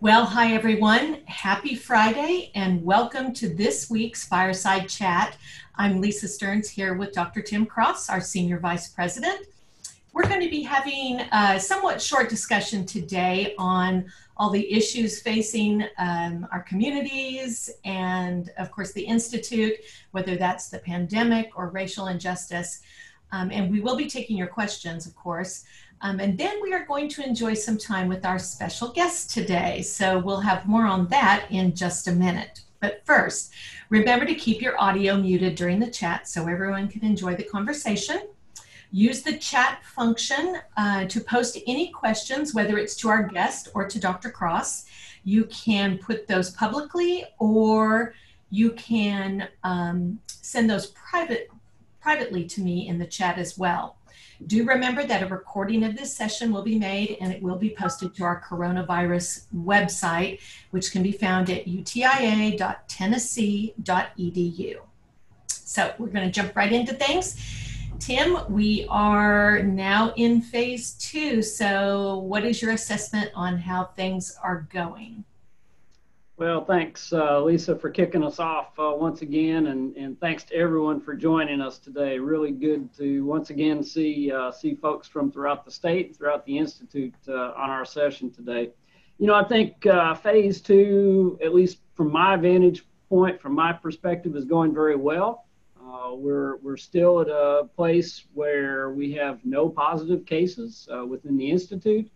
Well, hi everyone. Happy Friday and welcome to this week's Fireside Chat. I'm Lisa Stearns here with Dr. Tim Cross, our Senior Vice President. We're going to be having a somewhat short discussion today on all the issues facing um, our communities and, of course, the Institute, whether that's the pandemic or racial injustice. Um, and we will be taking your questions, of course. Um, and then we are going to enjoy some time with our special guest today. So we'll have more on that in just a minute. But first, remember to keep your audio muted during the chat so everyone can enjoy the conversation. Use the chat function uh, to post any questions, whether it's to our guest or to Dr. Cross. You can put those publicly or you can um, send those private, privately to me in the chat as well. Do remember that a recording of this session will be made and it will be posted to our coronavirus website, which can be found at utia.tennessee.edu. So we're going to jump right into things. Tim, we are now in phase two. So, what is your assessment on how things are going? Well, thanks, uh, Lisa, for kicking us off uh, once again, and, and thanks to everyone for joining us today. Really good to once again see uh, see folks from throughout the state, throughout the institute uh, on our session today. You know, I think uh, phase two, at least from my vantage point, from my perspective, is going very well. Uh, we're we're still at a place where we have no positive cases within the institute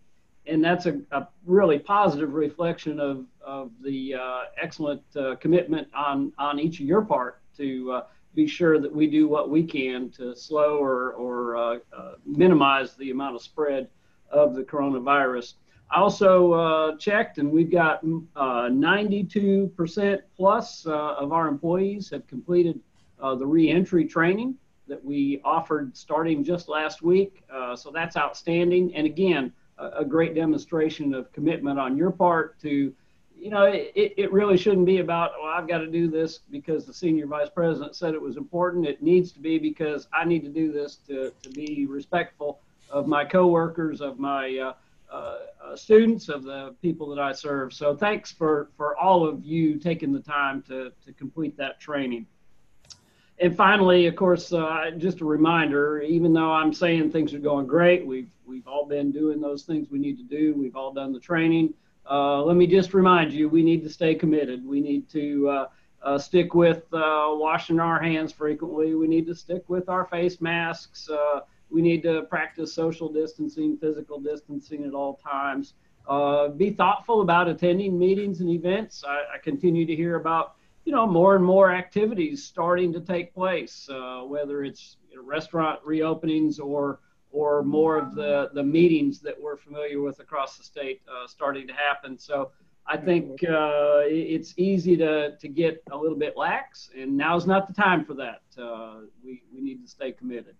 and that's a, a, really positive reflection of, of the uh, excellent uh, commitment on, on each of your part to uh, be sure that we do what we can to slow or, or uh, uh, minimize the amount of spread of the coronavirus. I also uh, checked, and we've got 92% plus of our employees have completed the reentry training that we offered starting just last week. so that's outstanding. And again, a great demonstration of commitment on your part to, you know, it, it really shouldn't be about, well, I've got to do this because the senior vice president said it was important. It needs to be because I need to do this to, to be respectful of my coworkers, of my uh, uh, uh, students, of the people that I serve. So thanks for, for all of you taking the time to, to complete that training. And finally, of course, uh, just a reminder, even though I'm saying things are going great, we've, we've all been doing those things we need to do. We've all done the training. Uh, let me just remind you, we need to stay committed. We need to uh, uh stick with uh, washing our hands frequently. We need to stick with our face masks. Uh, we need to practice social distancing, physical distancing at all times. be thoughtful about attending meetings and events. I, I continue to hear about you know, more and more activities starting to take place, uh, whether it's you know, restaurant reopenings or or more of the, the meetings that we're familiar with across the state uh, starting to happen. So I think uh, it's easy to, to get a little bit lax, and now's not the time for that. Uh, we, we need to stay committed.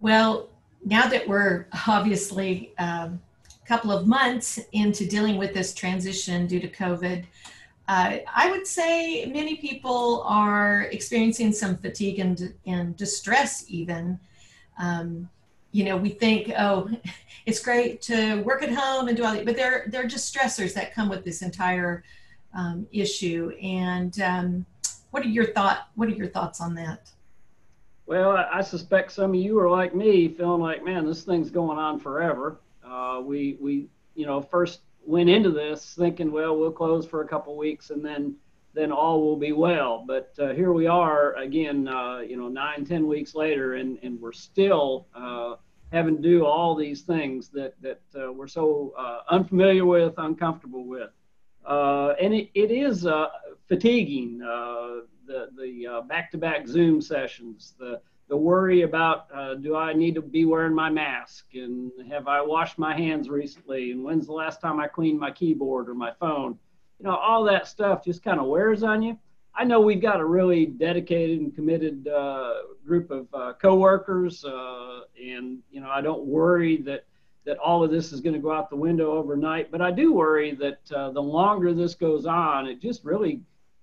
Well, now that we're obviously um, a couple of months into dealing with this transition due to COVID, uh, I would say many people are experiencing some fatigue and, and distress, even. Um, you know, we think, oh, it's great to work at home and do all that, but there, there are just stressors that come with this entire um, issue. And um, what are your thought? What are your thoughts on that? Well, I suspect some of you are like me, feeling like, man, this thing's going on forever. Uh, we, we, you know, first went into this thinking, well, we'll close for a couple weeks and then then all will be well. But uh, here we are again, uh, you know, nine, ten weeks later, and, and we're still uh, having to do all these things that that uh, we're so uh, unfamiliar with, uncomfortable with, uh, and it, it is fatiguing. the the back-to-back Zoom sessions, the the worry about do I need to be wearing my mask and have I washed my hands recently and when's the last time I cleaned my keyboard or my phone. You know, all that stuff just kind of wears on you. I know we've got a really dedicated and committed uh, group of uh, coworkers, uh, and you know I don't worry that that all of this is going to go out the window overnight. But I do worry that uh, the longer this goes on, it just really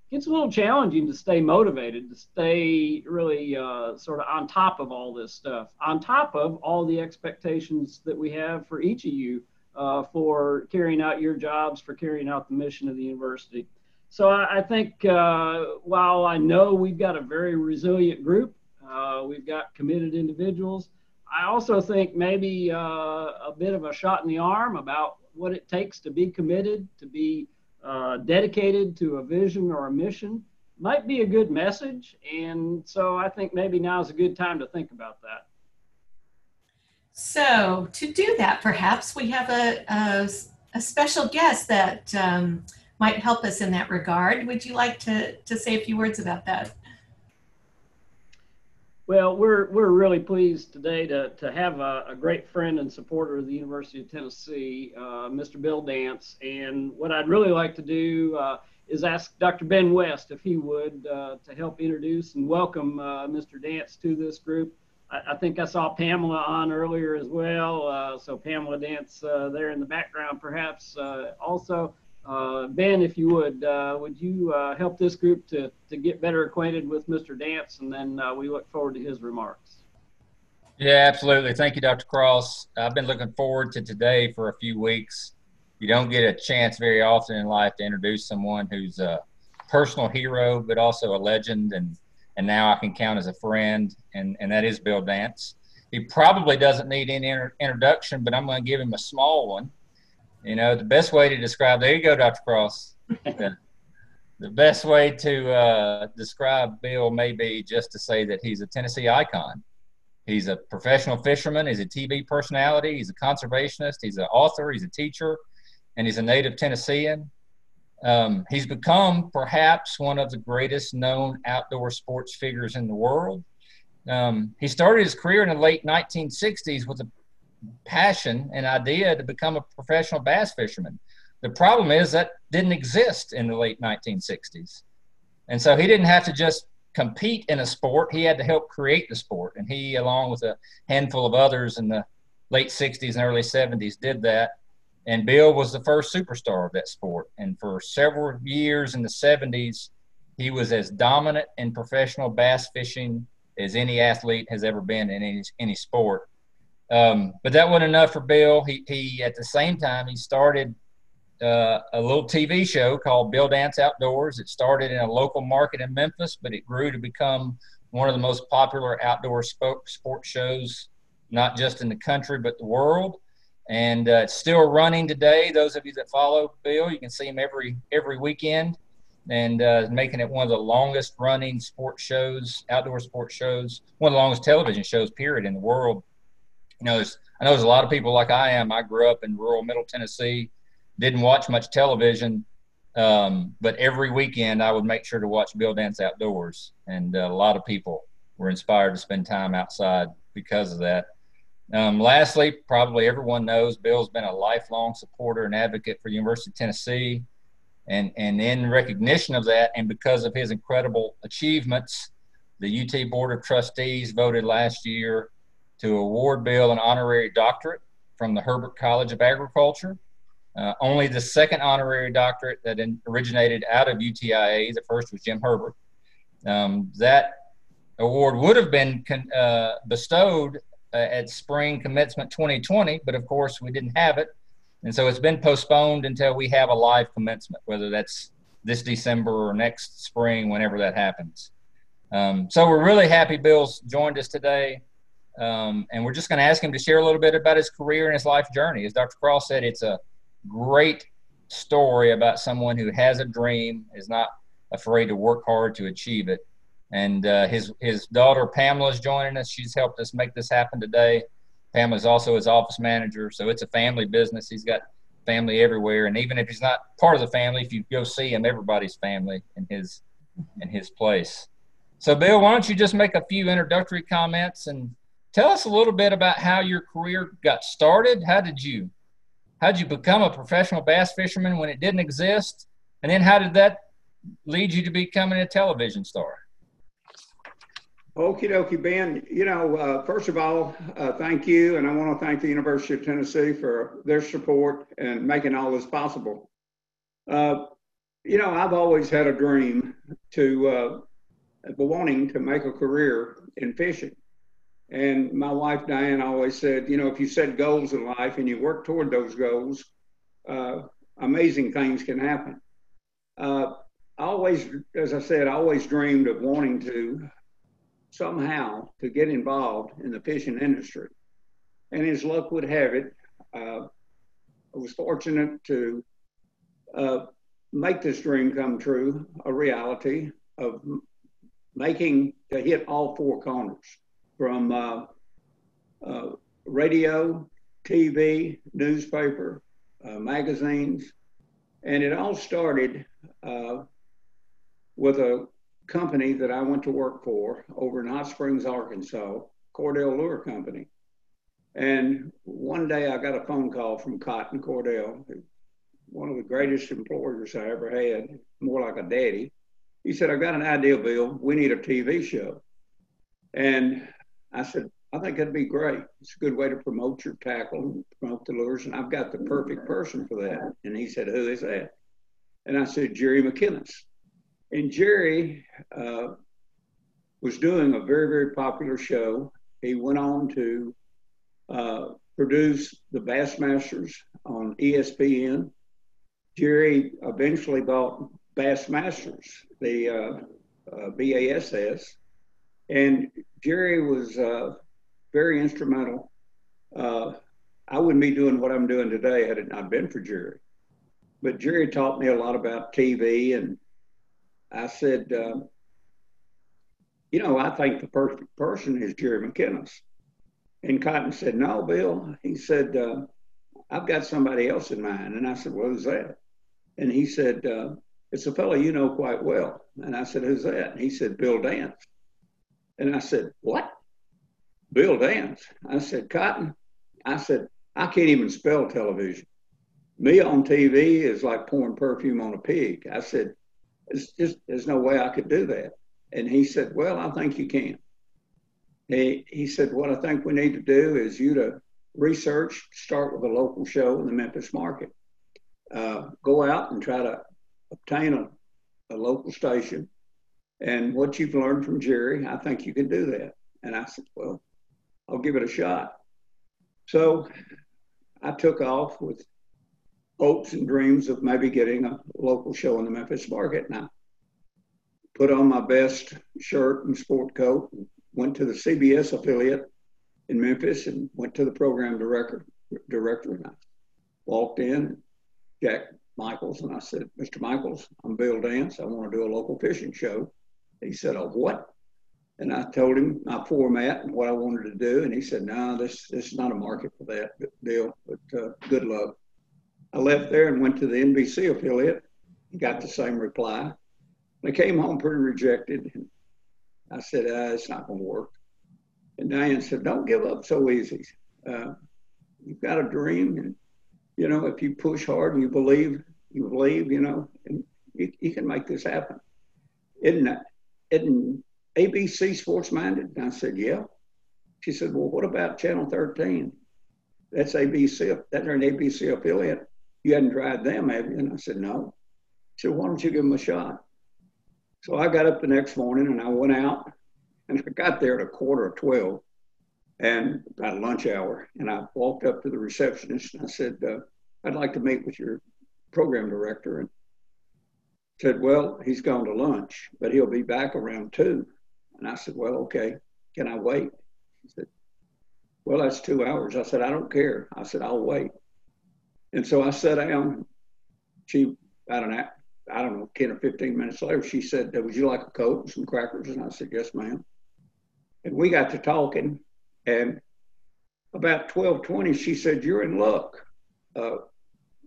gets a little challenging to stay motivated, to stay really uh, sort of on top of all this stuff, on top of all the expectations that we have for each of you uh, for carrying out your jobs, for carrying out the mission of the university. So I, I think uh, while I know we've got a very resilient group, uh, we've got committed individuals. I also think maybe uh, a bit of a shot in the arm about what it takes to be committed, to be uh, dedicated to a vision or a mission might be a good message. And so I think maybe now is a good time to think about that. So, to do that, perhaps we have a, a, a special guest that um, might help us in that regard. Would you like to, to say a few words about that? Well, we're, we're really pleased today to, to have a, a great friend and supporter of the University of Tennessee, uh, Mr. Bill Dance. And what I'd really like to do uh, is ask Dr. Ben West if he would uh, to help introduce and welcome uh, Mr. Dance to this group. I, think I saw Pamela on earlier as well. Uh, so Pamela Dance uh, there in the background, perhaps also. Uh, ben, if you would, uh, would you uh, help this group to, to get better acquainted with Mr. Dance, and then uh, we look forward to his remarks. Yeah, absolutely. Thank you, Dr. Cross. I've been looking forward to today for a few weeks. You don't get a chance very often in life to introduce someone who's a personal hero, but also a legend, and and now I can count as a friend, and and that is Bill Dance. He probably doesn't need any inter- introduction, but I'm going to give him a small one. You know, the best way to describe, there you go, Dr. Cross. the, the best way to uh, describe Bill may be just to say that he's a Tennessee icon. He's a professional fisherman, he's a TV personality, he's a conservationist, he's an author, he's a teacher, and he's a native Tennessean. Um, he's become perhaps one of the greatest known outdoor sports figures in the world. Um, he started his career in the late 1960s with a passion and idea to become a professional bass fisherman. The problem is that didn't exist in the late 1960s. And so he didn't have to just compete in a sport, he had to help create the sport. And he, along with a handful of others in the late 60s and early 70s, did that. And Bill was the first superstar of that sport. And for several years in the 70s, he was as dominant in professional bass fishing as any athlete has ever been in any, any sport. Um, but that wasn't enough for Bill. He, he at the same time he started uh, a little TV show called Bill Dance Outdoors. It started in a local market in Memphis, but it grew to become one of the most popular outdoor sports shows, not just in the country but the world. And uh, it's still running today. Those of you that follow Bill, you can see him every every weekend, and uh, making it one of the longest running sports shows, outdoor sports shows, one of the longest television shows, period, in the world you know, I know there's a lot of people like I am. I grew up in rural Middle Tennessee, didn't watch much television, um, but every weekend I would make sure to watch Bill Dance Outdoors, and uh, a lot of people were inspired to spend time outside because of that. Um, lastly, probably everyone knows Bill's been a lifelong supporter and advocate for the University of Tennessee, and and in recognition of that, and because of his incredible achievements, the UT Board of Trustees voted last year to award Bill an honorary doctorate from the Herbert College of Agriculture. Uh, only the second honorary doctorate that in, originated out of UTIA. The first was Jim Herbert. Um, that award would have been con, uh, bestowed uh, at spring commencement 2020, but of course we didn't have it. And so it's been postponed until we have a live commencement, whether that's this December or next spring, whenever that happens. Um, so we're really happy Bill's joined us today. Um, and we're just going to ask him to share a little bit about his career and his life journey. As Dr. Cross said, it's a great story about someone who has a dream, is not afraid to work hard to achieve it. And uh, his his daughter Pamela is joining us. She's helped us make this happen today. Pamela's also his office manager, so it's a family business. He's got family everywhere, and even if he's not part of the family, if you go see him, everybody's family in his in his place. So, Bill, why don't you just make a few introductory comments and Tell us a little bit about how your career got started. How did you how did you become a professional bass fisherman when it didn't exist? And then how did that lead you to becoming a television star? Okie dokie, Ben. You know, uh, first of all, uh, thank you. And I want to thank the University of Tennessee for their support and making all this possible. Uh, you know, I've always had a dream to, uh, wanting to make a career in fishing. And my wife Diane always said, you know, if you set goals in life and you work toward those goals, uh, amazing things can happen. Uh, I always, as I said, I always dreamed of wanting to somehow to get involved in the fishing industry. And as luck would have it, uh, I was fortunate to uh, make this dream come true, a reality of making to hit all four corners from uh, uh, radio, TV, newspaper, uh, magazines. And it all started uh, with a company that I went to work for over in Hot Springs, Arkansas, Cordell Lure Company. And one day I got a phone call from Cotton Cordell, one of the greatest employers I ever had, more like a daddy. He said, I got an idea, Bill. We need a TV show. And I said, I think that'd be great. It's a good way to promote your tackle, promote the lures, and I've got the perfect person for that. And he said, Who is that? And I said, Jerry McKinnis. And Jerry uh, was doing a very, very popular show. He went on to uh, produce the Bassmasters on ESPN. Jerry eventually bought Bassmasters, the uh, uh BASS, and Jerry was uh, very instrumental. Uh, I wouldn't be doing what I'm doing today had it not been for Jerry. But Jerry taught me a lot about TV, and I said, uh, you know, I think the perfect person is Jerry McKinnis. And Cotton said, no, Bill. He said, uh, I've got somebody else in mind. And I said, well, who's that? And he said, uh, it's a fellow you know quite well. And I said, who's that? And he said, Bill Dance. And I said, what? Bill Dance. I said, Cotton. I said, I can't even spell television. Me on TV is like pouring perfume on a pig. I said, it's just, there's no way I could do that. And he said, well, I think you can. He, he said, what I think we need to do is you to research, start with a local show in the Memphis market. Uh, go out and try to obtain a, a local station. And what you've learned from Jerry, I think you can do that. And I said, well, I'll give it a shot. So I took off with hopes and dreams of maybe getting a local show in the Memphis market. I put on my best shirt and sport coat, went to the CBS affiliate in Memphis and went to the program director, director and I walked in, Jack Michaels, and I said, Mr. Michaels, I'm Bill Dance. I want to do a local fishing show. He said, a what? And I told him my format and what I wanted to do. And he said, no, this, this is not a market for that, Bill, but uh, good luck. I left there and went to the NBC affiliate and got the same reply. I came home pretty rejected. And I said, ah, it's not going to work. And Diane said, don't give up so easy. Uh, you've got a dream. And, you know, if you push hard and you believe, you believe, you know, and you, you can make this happen. Isn't that? Isn't ABC sports minded? And I said, yeah. She said, well, what about Channel 13? That's ABC, that's an ABC affiliate. You hadn't tried them, have you? And I said, no. She said, why don't you give them a shot? So I got up the next morning and I went out and I got there at a quarter of 12 and about lunch hour. And I walked up to the receptionist and I said, uh, I'd like to meet with your program director. And said, well, he's gone to lunch, but he'll be back around two. And I said, well, okay, can I wait? He said, well, that's two hours. I said, I don't care. I said, I'll wait. And so I sat down. She, about an I don't know, 10 or 15 minutes later, she said, Would you like a Coke and some crackers? And I said, Yes, ma'am. And we got to talking. And about 1220, she said, You're in luck. Uh,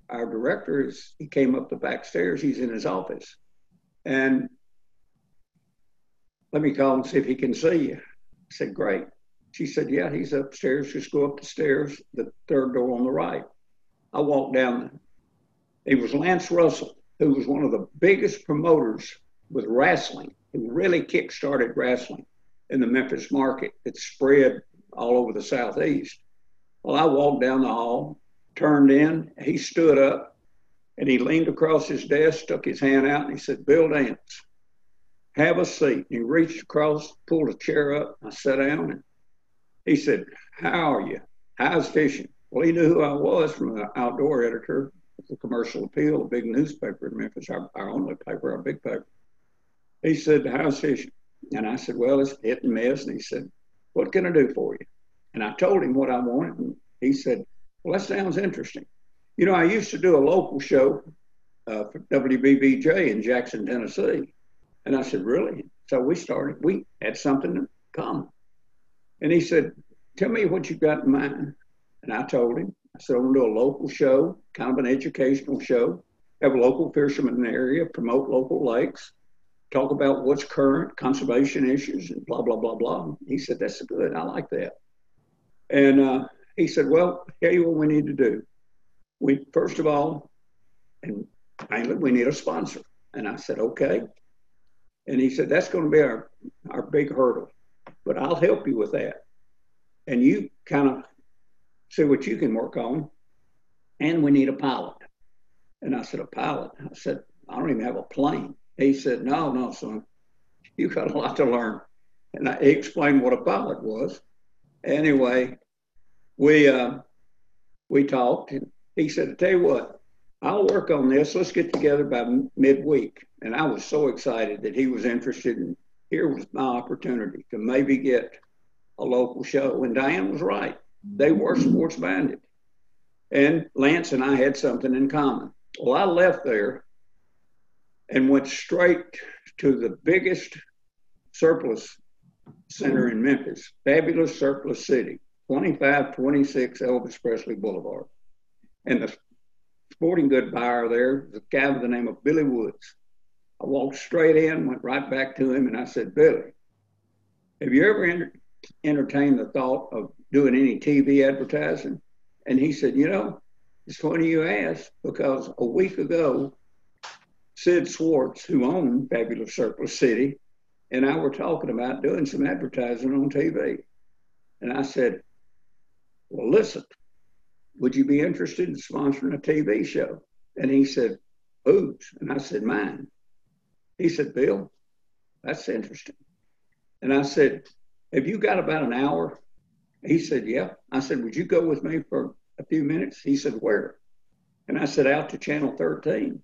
our director is, he came up the back stairs. He's in his office. And let me call and see if he can see you. I said, Great. She said, Yeah, he's upstairs. Just go up the stairs, the third door on the right. I walked down. It was Lance Russell who was one of the biggest promoters with wrestling, who really kick-started wrestling in the Memphis market. It spread all over the southeast. Well, I walked down the hall, turned in, he stood up, and he leaned across his desk, stuck his hand out, and he said, Bill Dance, have a seat. And he reached across, pulled a chair up. I sat down, and He said, How are you? How's fishing? Well, he knew who I was from an outdoor editor of the Commercial Appeal, a big newspaper in Memphis, our, our only paper, our big paper. He said, How's fishing? And I said, Well, it's hit and miss. And he said, What can I do for you? And I told him what I wanted. And he said, Well, that sounds interesting. You know, I used to do a local show uh, for WBBJ in Jackson, Tennessee. And I said, Really? So we started, we had something to come. And he said, Tell me what you got in mind. And I told him, I said, I'm going to do a local show, kind of an educational show, have local fishermen in the area, promote local lakes, talk about what's current, conservation issues, and blah, blah, blah, blah. He said, That's good. I like that. And uh, he said, Well, tell you what we need to do. We, first of all, and mainly, we need a sponsor. And I said, Okay. And he said, That's going to be our, our big hurdle, but I'll help you with that. And you kind of see what you can work on. And we need a pilot. And I said, A pilot? I said, I don't even have a plane. He said, No, no, son, you got a lot to learn. And I, he explained what a pilot was. Anyway, we uh, we talked, and he said, I tell you what, I'll work on this. Let's get together by midweek. And I was so excited that he was interested. And here was my opportunity to maybe get a local show. And Diane was right. They were sports minded. And Lance and I had something in common. Well, I left there and went straight to the biggest surplus center in Memphis, fabulous surplus city, 2526 Elvis Presley Boulevard. And the sporting good buyer there was a guy by the name of Billy Woods. I walked straight in, went right back to him, and I said, Billy, have you ever enter- entertained the thought of doing any TV advertising? And he said, You know, it's funny you ask because a week ago, Sid Swartz, who owned Fabulous Surplus City, and I were talking about doing some advertising on TV. And I said, Well, listen, would you be interested in sponsoring a TV show? And he said, Whose? And I said, Mine. He said, Bill, that's interesting. And I said, Have you got about an hour? He said, Yeah. I said, Would you go with me for a few minutes? He said, Where? And I said, Out to Channel 13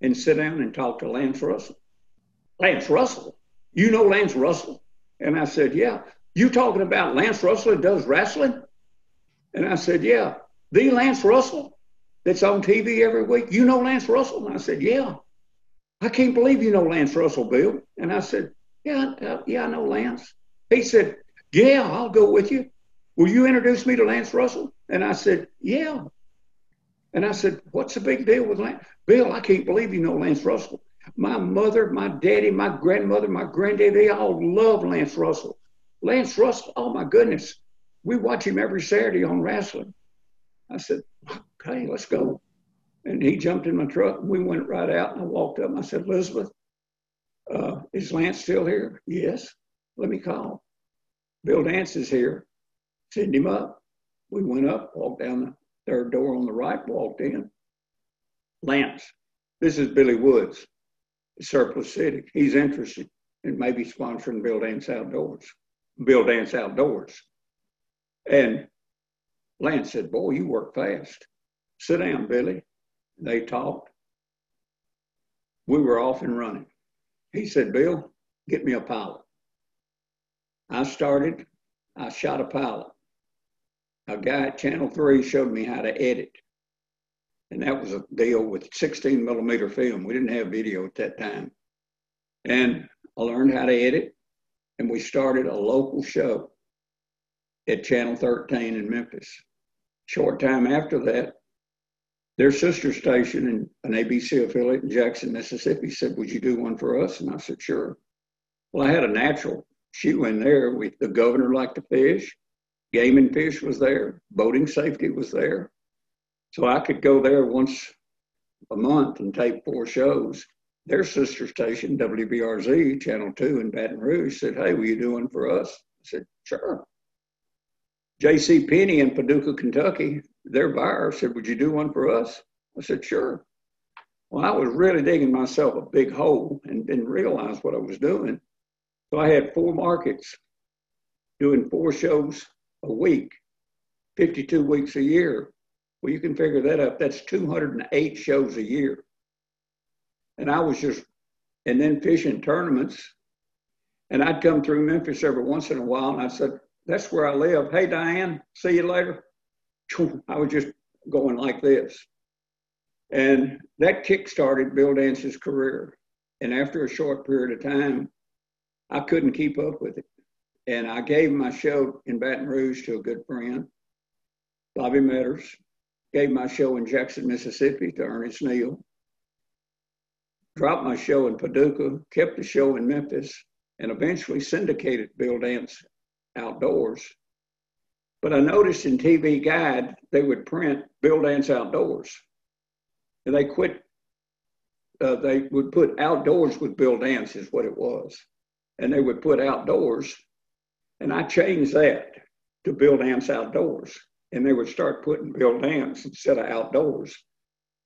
and sit down and talk to Lance Russell. Lance Russell? You know Lance Russell? And I said, Yeah. You talking about Lance Russell that does wrestling? And I said, Yeah. The Lance Russell that's on TV every week. You know Lance Russell? And I said, Yeah. I can't believe you know Lance Russell, Bill. And I said, Yeah, uh, yeah, I know Lance. He said, Yeah, I'll go with you. Will you introduce me to Lance Russell? And I said, Yeah. And I said, What's the big deal with Lance? Bill, I can't believe you know Lance Russell. My mother, my daddy, my grandmother, my granddaddy, they all love Lance Russell. Lance Russell, oh my goodness. We watch him every Saturday on wrestling. I said, Okay, let's go. And he jumped in my truck and we went right out. And I walked up and I said, Elizabeth, uh, is Lance still here? Yes. Let me call. Bill Dance is here. Send him up. We went up, walked down the third door on the right, walked in. Lance, this is Billy Woods, Surplus City. He's interested in maybe sponsoring Bill Dance Outdoors. Bill Dance Outdoors. And Lance said, Boy, you work fast. Sit down, Billy. They talked. We were off and running. He said, Bill, get me a pilot. I started, I shot a pilot. A guy at Channel 3 showed me how to edit. And that was a deal with 16 millimeter film. We didn't have video at that time. And I learned how to edit, and we started a local show at Channel 13 in Memphis. Short time after that, their sister station and an ABC affiliate in Jackson, Mississippi said, Would you do one for us? And I said, Sure. Well, I had a natural shoe went there. We, the governor liked to fish, game and fish was there, boating safety was there. So I could go there once a month and tape four shows. Their sister station, WBRZ, Channel 2 in Baton Rouge, said, Hey, will you do one for us? I said, Sure. J.C. Penney in Paducah, Kentucky, their buyer said, Would you do one for us? I said, Sure. Well, I was really digging myself a big hole and didn't realize what I was doing. So I had four markets doing four shows a week, 52 weeks a year. Well, you can figure that up. That's 208 shows a year. And I was just, and then fishing tournaments. And I'd come through Memphis every once in a while and I said, That's where I live. Hey, Diane, see you later. I was just going like this. And that kick-started Bill Dance's career. And after a short period of time, I couldn't keep up with it. And I gave my show in Baton Rouge to a good friend, Bobby Metters. Gave my show in Jackson, Mississippi to Ernest Neal. Dropped my show in Paducah, kept the show in Memphis, and eventually syndicated Bill Dance outdoors. But I noticed in TV Guide, they would print Bill Dance Outdoors. And they quit, uh, they would put outdoors with Bill Dance, is what it was. And they would put outdoors. And I changed that to Bill Dance Outdoors. And they would start putting Bill Dance instead of outdoors.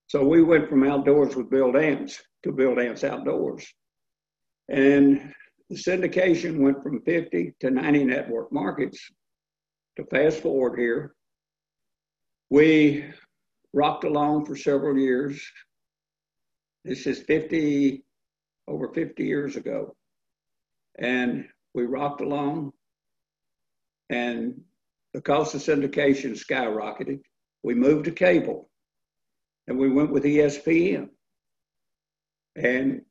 So we went from outdoors with Bill Dance to Bill Dance Outdoors. And the syndication went from 50 to 90 network markets. To fast forward here, we rocked along for several years. This is 50, over 50 years ago. And we rocked along, and the cost of syndication skyrocketed. We moved to cable, and we went with ESPN. And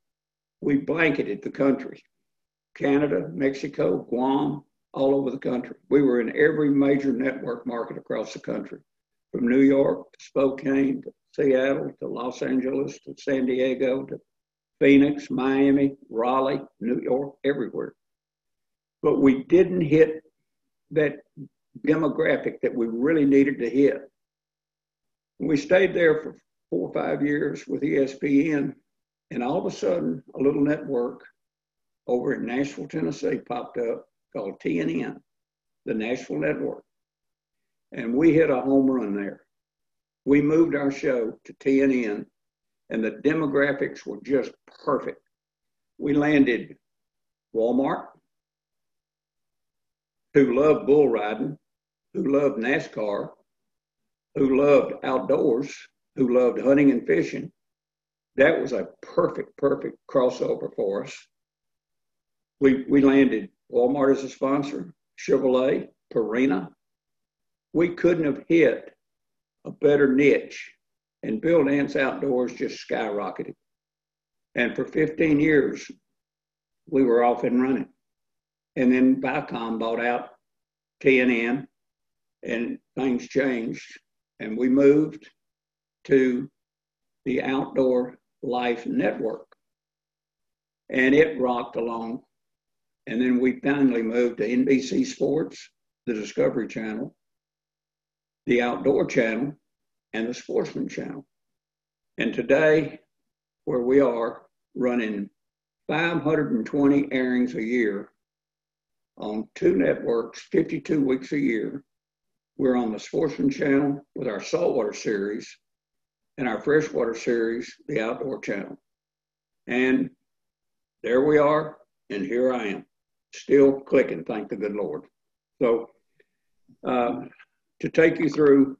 we blanketed the country. Canada, Mexico, Guam, all over the country. We were in every major network market across the country, from New York to Spokane to Seattle to Los Angeles to San Diego to Phoenix, Miami, Raleigh, New York, everywhere. But we didn't hit that demographic that we really needed to hit. We stayed there for four or five years with ESPN, and all of a sudden, a little network over in Nashville, Tennessee popped up called TNN, the Nashville Network. And we hit a home run there. We moved our show to TNN, and the demographics were just perfect. We landed Walmart, who loved bull riding, who loved NASCAR, who loved outdoors, who loved hunting and fishing. That was a perfect, perfect crossover for us we, we landed Walmart as a sponsor, Chevrolet, Purina. We couldn't have hit a better niche. And Bill Dance Outdoors just skyrocketed. And for 15 years, we were off and running. And then Viacom bought out TNN and things changed. And we moved to the Outdoor Life Network. And it rocked along and then we finally moved to NBC Sports, the Discovery Channel, the Outdoor Channel, and the Sportsman Channel. And today, where we are running 520 airings a year on two networks, 52 weeks a year. We're on the Sportsman Channel with our saltwater series and our freshwater series, the Outdoor Channel. And there we are, and here I am still clicking, thank the good Lord. So, uh, to take you through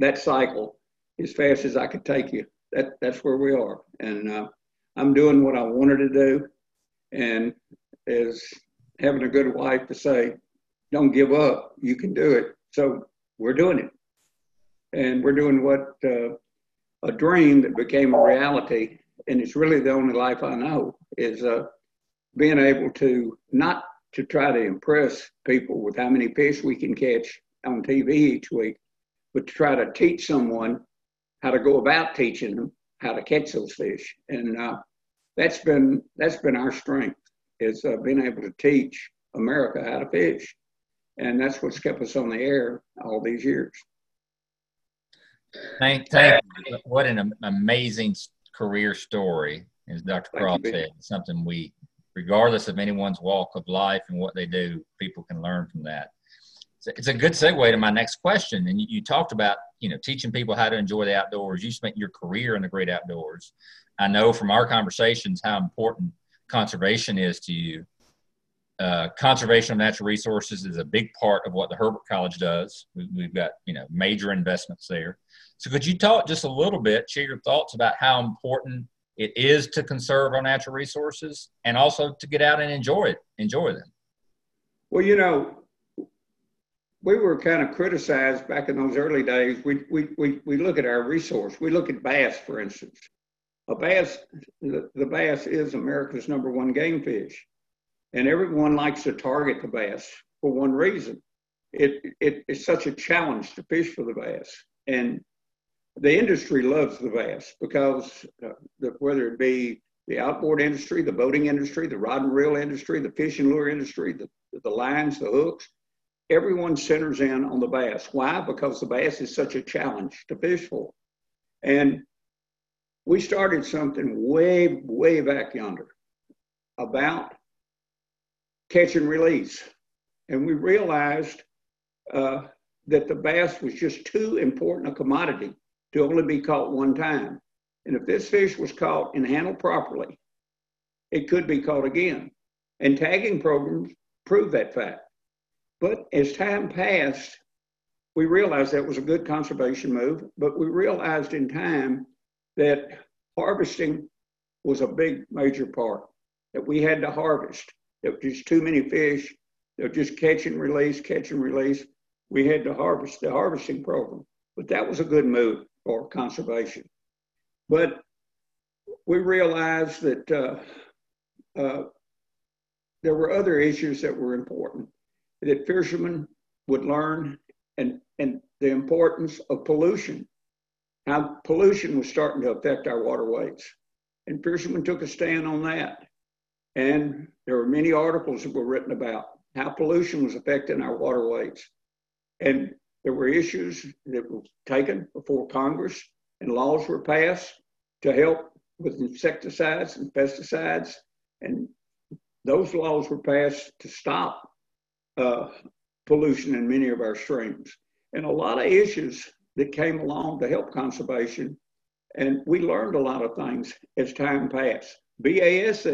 that cycle as fast as I could take you, that, that's where we are. And uh, I'm doing what I wanted to do. And as having a good wife to say, don't give up, you can do it. So, we're doing it. And we're doing what uh, a dream that became a reality. And it's really the only life I know is uh, being able to not to try to impress people with how many fish we can catch on TV each week, but to try to teach someone how to go about teaching them how to catch those fish. And uh, that's been that's been our strength is uh, being able to teach America how to fish, and that's what's kept us on the air all these years. Thank, thank you. What an amazing career story, as Dr. Cross said. Something we regardless of anyone's walk of life and what they do, people can learn from that. It's a good segue to my next question. And you, talked about, you know, teaching people how to enjoy the outdoors. You spent your career in the great outdoors. I know from our conversations how important conservation is to you. uh, conservation of natural resources is a big part of what the Herbert College does. We, have got you know major investments there. So could you talk just a little bit, share your thoughts about how important it is to conserve our natural resources and also to get out and enjoy it, enjoy them. Well, you know, we were kind of criticized back in those early days. We, we, we, we look at our resource. We look at bass, for instance. A bass, the, the bass is America's number one game fish. And everyone likes to target the bass for one reason. It, it, it's such a challenge to fish for the bass. And the industry loves the bass because uh, the, whether it be the outboard industry, the boating industry, the rod and reel industry, the fishing lure industry, the, the lines, the hooks, everyone centers in on the bass. Why? Because the bass is such a challenge to fish for. And we started something way, way back yonder about catch and release. And we realized uh, that the bass was just too important a commodity to only be caught one time. And if this fish was caught and handled properly, it could be caught again. And tagging programs prove that fact. But as time passed, we realized that was a good conservation move, but we realized in time that harvesting was a big major part, that we had to harvest. There were just too many fish. They were just catch and release, catch and release. We had to harvest the harvesting program. But that was a good move for conservation. But we realized that uh, uh, there were other issues that were important, that fishermen would learn and, and the importance of pollution, how pollution was starting to affect our waterways. And fishermen took a stand on that. And there were many articles that were written about how pollution was affecting our waterways. And there were issues that were taken before Congress and laws were passed to help with insecticides and pesticides. And those laws were passed to stop uh, pollution in many of our streams. And a lot of issues that came along to help conservation. And we learned a lot of things as time passed. BASS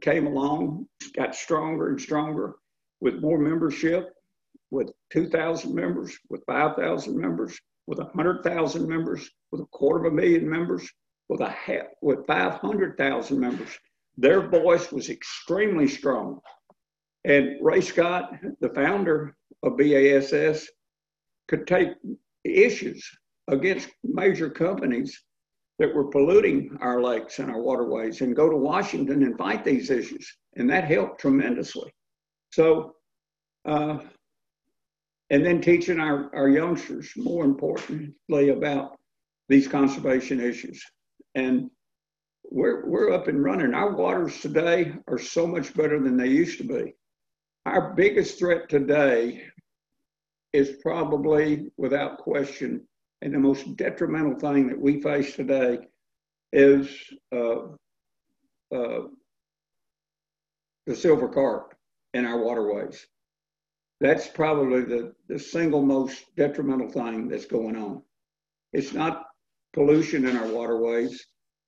came along, got stronger and stronger with more membership with 2,000 members, with 5,000 members, with 100,000 members, with a quarter of a million members, with a half, with 500,000 members. Their voice was extremely strong. And Ray Scott, the founder of BASS, could take issues against major companies that were polluting our lakes and our waterways and go to Washington and fight these issues. And that helped tremendously. So uh, and then teaching our, our youngsters, more importantly, about these conservation issues. And we're, we're up and running. Our waters today are so much better than they used to be. Our biggest threat today is probably, without question, and the most detrimental thing that we face today is uh, uh, the silver carp in our waterways. That's probably the, the single most detrimental thing that's going on. It's not pollution in our waterways,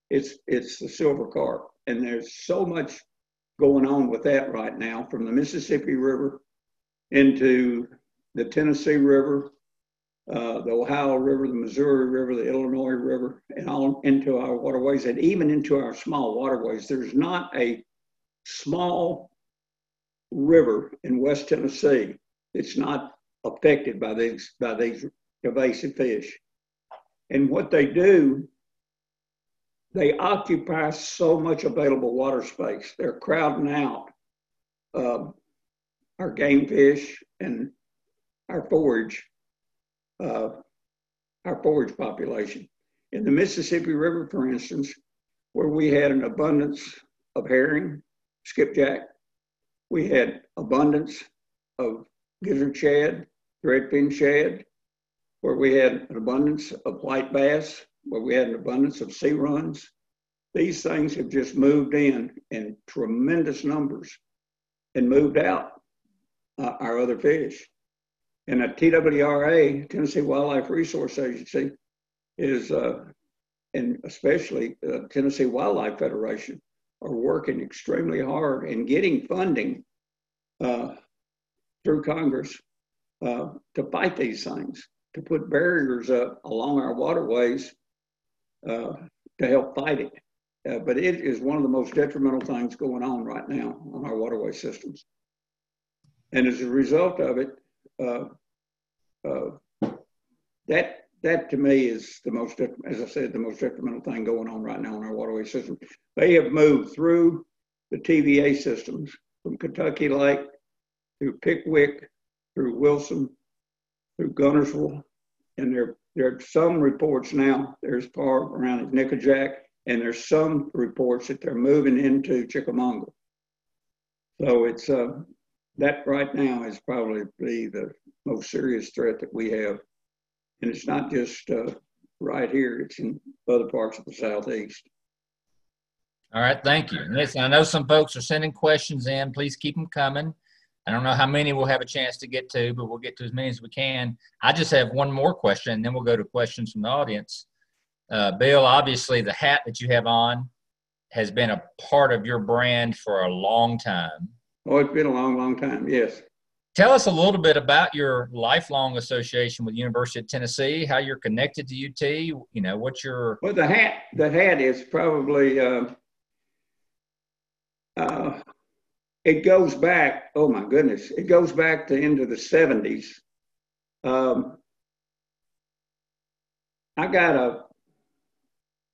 it's, it's the silver carp. And there's so much going on with that right now from the Mississippi River into the Tennessee River, uh, the Ohio River, the Missouri River, the Illinois River, and all into our waterways and even into our small waterways. There's not a small river in West Tennessee that's not affected by these by these invasive fish. And what they do, they occupy so much available water space. They're crowding out uh, our game fish and our forage, uh, our forage population. In the Mississippi River, for instance, where we had an abundance of herring, skipjack, we had abundance of gizzard shad, redfin shad, where we had an abundance of white bass, where we had an abundance of sea runs. These things have just moved in in tremendous numbers and moved out uh, our other fish. And the TWRA, Tennessee Wildlife Resource Agency, is, uh, and especially uh, Tennessee Wildlife Federation, are working extremely hard and getting funding uh, through Congress uh, to fight these things, to put barriers up along our waterways uh, to help fight it. Uh, but it is one of the most detrimental things going on right now on our waterway systems. And as a result of it, uh, uh, that that to me is the most, as I said, the most detrimental thing going on right now in our waterway system. They have moved through the TVA systems from Kentucky Lake through Pickwick, through Wilson, through Guntersville, and there there are some reports now. There's far around Nickajack, and there's some reports that they're moving into Chickamauga. So it's uh, that right now is probably the most serious threat that we have, and it's not just uh, right here; it's in other parts of the southeast. All right, thank you. listen, I know some folks are sending questions in. Please keep them coming. I don't know how many we'll have a chance to get to, but we'll get to as many as we can. I just have one more question, and then we'll go to questions from the audience. Uh, Bill, obviously, the hat that you have on has been a part of your brand for a long time. Oh, it's been a long, long time. Yes. Tell us a little bit about your lifelong association with University of Tennessee, how you're connected to UT. You know, what's your well, the hat. The hat is probably uh, uh, it goes back, oh my goodness, it goes back to into the 70s. Um, I got a,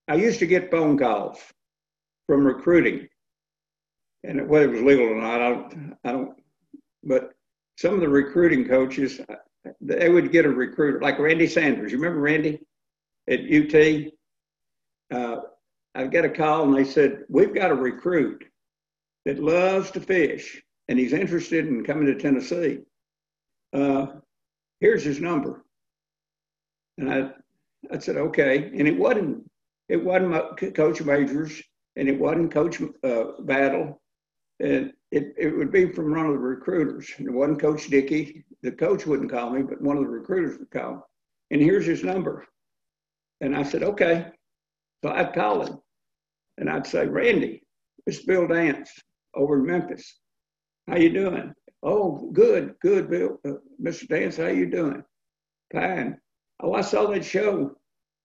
I used to get phone calls from recruiting, and whether it was legal or not, I don't, I don't, but some of the recruiting coaches, they would get a recruiter, like Randy Sanders. You remember Randy at UT? Uh, I got a call and they said, We've got a recruit that loves to fish and he's interested in coming to Tennessee, uh, here's his number. And I, I said, okay. And it wasn't, it wasn't Coach Majors and it wasn't Coach uh, Battle. And it, it would be from one of the recruiters. And it wasn't Coach Dickey. The coach wouldn't call me, but one of the recruiters would call. And here's his number. And I said, okay. So I'd call him and I'd say, Randy, it's Bill Dance over in Memphis. How you doing? Oh, good, good, Bill. Uh, Mr. Dance, how you doing? Fine. Oh, I saw that show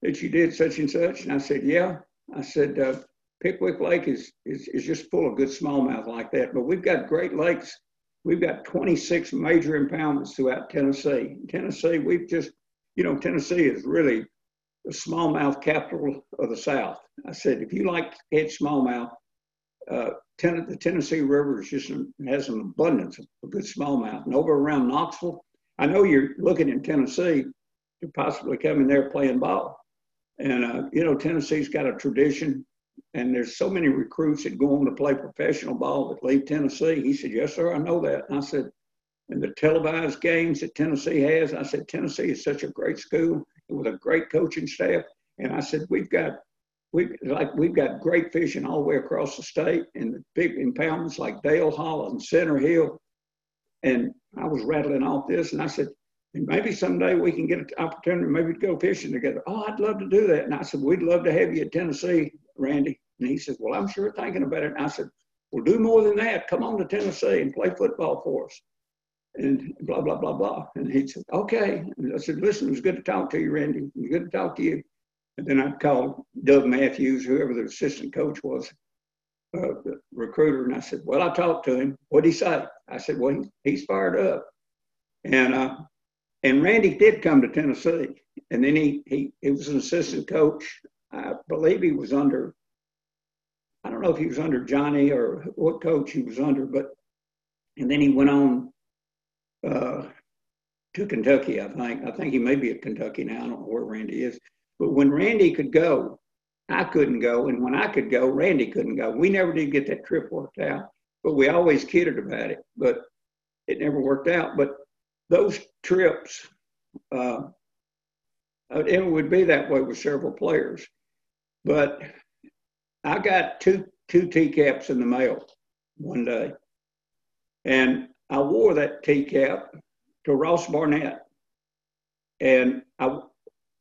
that you did such and such. And I said, yeah. I said, uh, Pickwick Lake is, is, is just full of good smallmouth like that. But we've got great lakes. We've got 26 major impoundments throughout Tennessee. Tennessee, we've just, you know, Tennessee is really the smallmouth capital of the South. I said, if you like to catch smallmouth, uh, ten- the Tennessee River is just has an abundance of good smallmouth. And over around Knoxville, I know you're looking in Tennessee to possibly come in there playing ball. And, uh, you know, Tennessee's got a tradition, and there's so many recruits that go on to play professional ball that leave Tennessee. He said, Yes, sir, I know that. And I said, And the televised games that Tennessee has, I said, Tennessee is such a great school with a great coaching staff. And I said, We've got we like we've got great fishing all the way across the state and the big impoundments like Dale Hollow and Center Hill. And I was rattling off this and I said, and maybe someday we can get an opportunity maybe to go fishing together. Oh, I'd love to do that. And I said, we'd love to have you at Tennessee, Randy. And he said, well, I'm sure thinking about it. And I said, well, do more than that. Come on to Tennessee and play football for us. And blah, blah, blah, blah. And he said, okay. And I said, listen, it was good to talk to you, Randy. It was good to talk to you. And then I'd call Doug Matthews, whoever the assistant coach was, uh, the recruiter, and I said, "Well, I talked to him. What'd he say?" I said, "Well, he, he's fired up." And uh, and Randy did come to Tennessee, and then he he he was an assistant coach. I believe he was under. I don't know if he was under Johnny or what coach he was under, but and then he went on uh, to Kentucky. I think I think he may be at Kentucky now. I don't know where Randy is. But when Randy could go, I couldn't go. And when I could go, Randy couldn't go. We never did get that trip worked out, but we always kidded about it. But it never worked out. But those trips, uh, it would be that way with several players. But I got two two T caps in the mail one day, and I wore that T cap to Ross Barnett, and I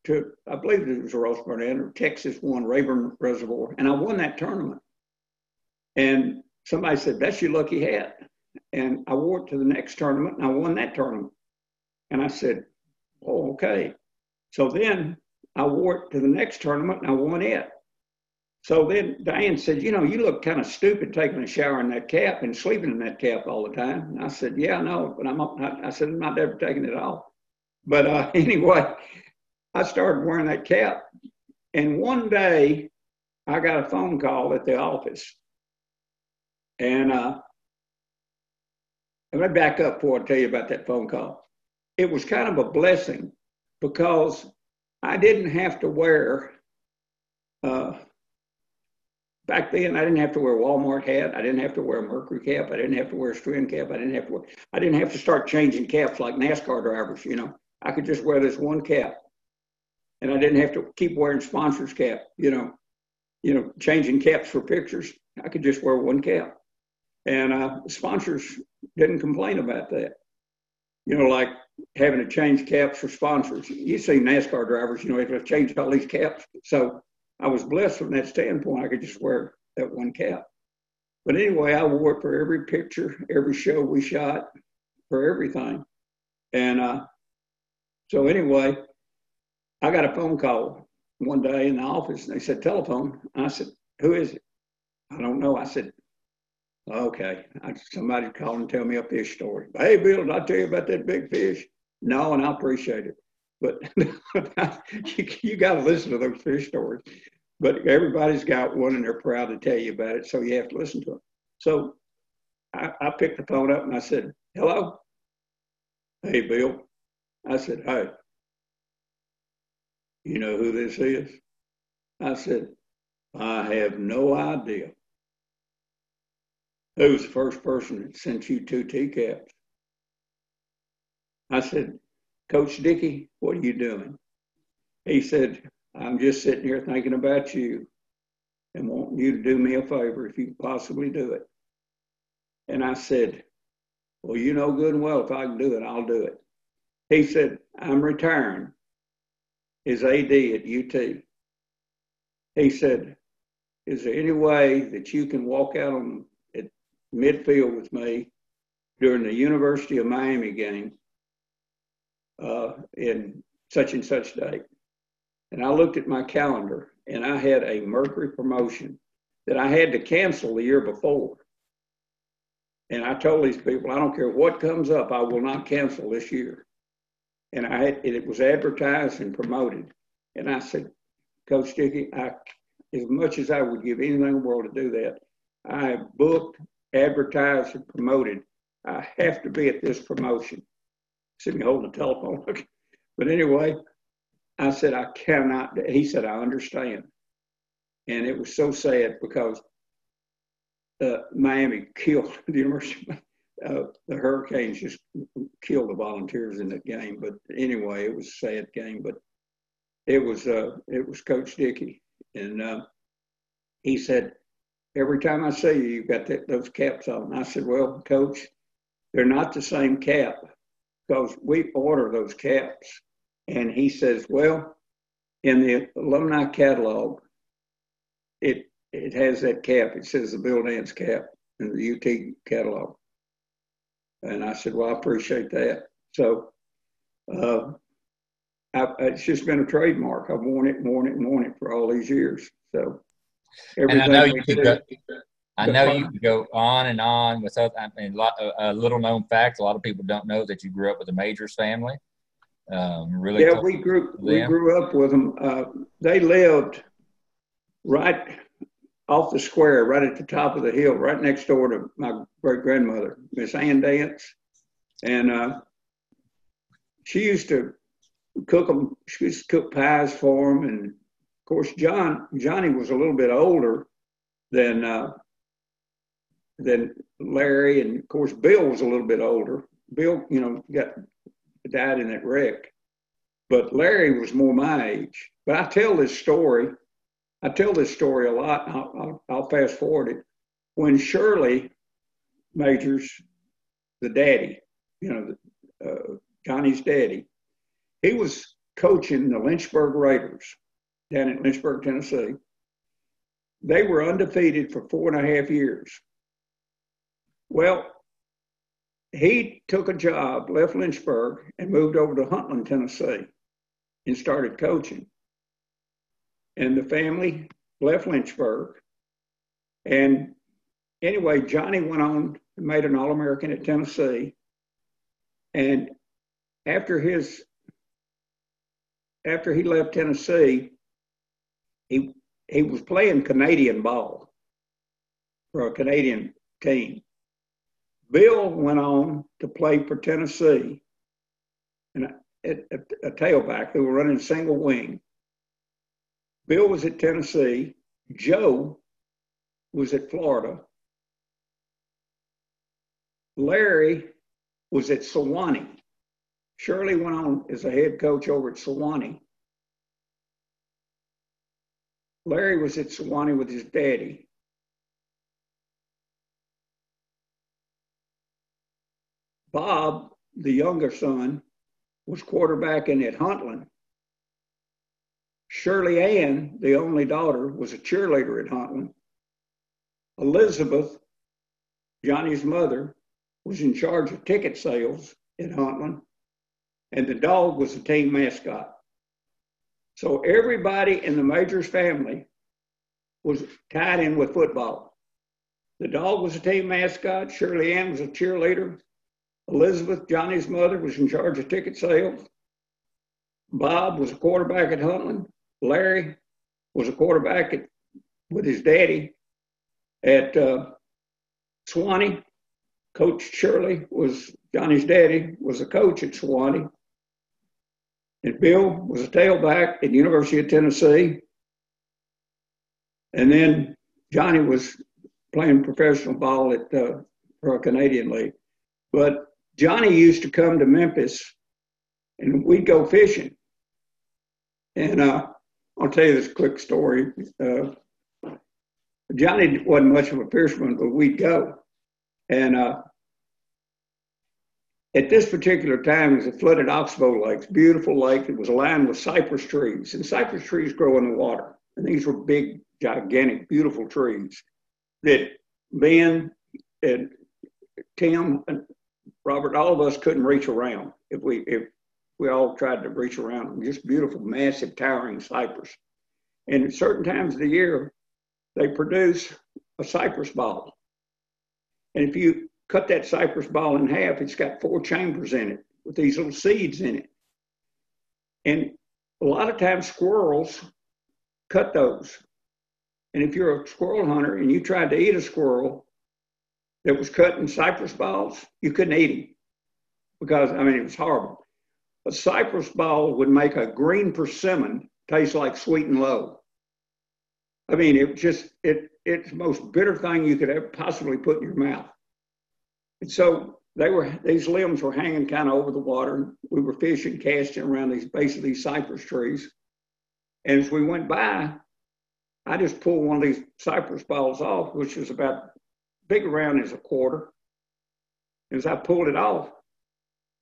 to, I believe it was Ross Barnett or Texas won Rayburn Reservoir, and I won that tournament. And somebody said, "That's your lucky hat." and I wore it to the next tournament, and I won that tournament. And I said, "Oh, okay." So then I wore it to the next tournament, and I won it. So then Diane said, You know, you look kind of stupid taking a shower in that cap and sleeping in that cap all the time. And I said, Yeah, I know, but I'm not, I said, I'm not ever taking it off. But uh, anyway, I started wearing that cap. And one day I got a phone call at the office. And uh, let me back up before I tell you about that phone call. It was kind of a blessing because I didn't have to wear uh, back then I didn't have to wear a Walmart hat. I didn't have to wear a Mercury cap. I didn't have to wear a Stren cap. I didn't have to wear, I didn't have to start changing caps like NASCAR drivers, you know. I could just wear this one cap. And I didn't have to keep wearing sponsors cap, you know, you know, changing caps for pictures. I could just wear one cap. And uh, sponsors didn't complain about that. You know, like having to change caps for sponsors. You see NASCAR drivers, you know, have to change all these caps. So I was blessed from that standpoint. I could just wear that one cap. But anyway, I wore it for every picture, every show we shot, for everything. And uh, so anyway, I got a phone call one day in the office, and they said telephone. I said, "Who is it?" I don't know. I said, "Okay." I, somebody called and tell me a fish story. Hey, Bill, did I tell you about that big fish? No, and I appreciate it. But you, you got to listen to those fish stories but everybody's got one and they're proud to tell you about it. So you have to listen to them. So I, I picked the phone up and I said, hello. Hey, Bill. I said, hey, you know who this is? I said, I have no idea. Who's the first person that sent you two T caps? I said, Coach Dickey, what are you doing? He said, I'm just sitting here thinking about you and wanting you to do me a favor if you possibly do it. And I said, Well, you know good and well if I can do it, I'll do it. He said, I'm retiring as AD at UT. He said, Is there any way that you can walk out on at midfield with me during the University of Miami game uh, in such and such date? And I looked at my calendar and I had a Mercury promotion that I had to cancel the year before. And I told these people, I don't care what comes up, I will not cancel this year. And I it was advertised and promoted. And I said, Coach Dickey, I, as much as I would give anything in the world to do that, I booked, advertised, and promoted. I have to be at this promotion. See me holding the telephone. but anyway, I said, I cannot. He said, I understand. And it was so sad because uh, Miami killed the University. Uh, the Hurricanes just killed the Volunteers in that game. But anyway, it was a sad game. But it was uh, it was Coach Dickey, and uh, he said, every time I see you, you've got that, those caps on. I said, well, Coach, they're not the same cap because we order those caps and he says, well, in the alumni catalog, it it has that cap. It says the Bill Dance cap in the UT catalog. And I said, well, I appreciate that. So uh, I, it's just been a trademark. I've worn it, worn it, worn it for all these years. So and I know you could go, I know you could go on and on with other, I mean, a, a little known fact. A lot of people don't know that you grew up with a Majors family. Um, really, yeah, we grew we grew up with them. Uh, they lived right off the square, right at the top of the hill, right next door to my great grandmother, Miss Ann Dance, and uh, she used to cook them. She used to cook pies for them, and of course, John Johnny was a little bit older than uh, than Larry, and of course, Bill was a little bit older. Bill, you know, got died in that wreck. But Larry was more my age. But I tell this story. I tell this story a lot. I'll, I'll, I'll fast forward it. When Shirley Majors, the daddy, you know, uh, Johnny's daddy, he was coaching the Lynchburg Raiders down in Lynchburg, Tennessee. They were undefeated for four and a half years. Well, he took a job, left Lynchburg, and moved over to Huntland, Tennessee, and started coaching. And the family left Lynchburg. And anyway, Johnny went on and made an All American at Tennessee. And after his after he left Tennessee, he he was playing Canadian ball for a Canadian team. Bill went on to play for Tennessee and a, a, a tailback. They were running single wing. Bill was at Tennessee. Joe was at Florida. Larry was at Sewanee. Shirley went on as a head coach over at Sewanee. Larry was at Sewanee with his daddy. Bob, the younger son, was quarterbacking at Huntland. Shirley Ann, the only daughter, was a cheerleader at Huntland. Elizabeth, Johnny's mother, was in charge of ticket sales at Huntland, and the dog was the team mascot. So everybody in the Majors family was tied in with football. The dog was a team mascot. Shirley Ann was a cheerleader. Elizabeth, Johnny's mother, was in charge of ticket sales. Bob was a quarterback at Huntland. Larry was a quarterback at, with his daddy at uh, Sewanee. Coach Shirley was Johnny's daddy, was a coach at Sewanee. And Bill was a tailback at University of Tennessee. And then Johnny was playing professional ball at uh, for a Canadian league. But Johnny used to come to Memphis and we'd go fishing. And uh, I'll tell you this quick story. Uh, Johnny wasn't much of a fisherman, but we'd go. And uh, at this particular time, it was a flooded oxbow lake, beautiful lake. It was lined with cypress trees, and cypress trees grow in the water. And these were big, gigantic, beautiful trees that Ben and Tim and Robert, all of us couldn't reach around if we if we all tried to reach around them. Just beautiful, massive, towering cypress. And at certain times of the year, they produce a cypress ball. And if you cut that cypress ball in half, it's got four chambers in it with these little seeds in it. And a lot of times squirrels cut those. And if you're a squirrel hunter and you tried to eat a squirrel that was cut in cypress balls, you couldn't eat them because, I mean, it was horrible. A cypress ball would make a green persimmon taste like sweet and low. I mean, it just, it, it's the most bitter thing you could ever possibly put in your mouth. And so they were, these limbs were hanging kind of over the water. We were fishing, casting around these base of these cypress trees. And as we went by, I just pulled one of these cypress balls off, which was about big around as a quarter. As I pulled it off,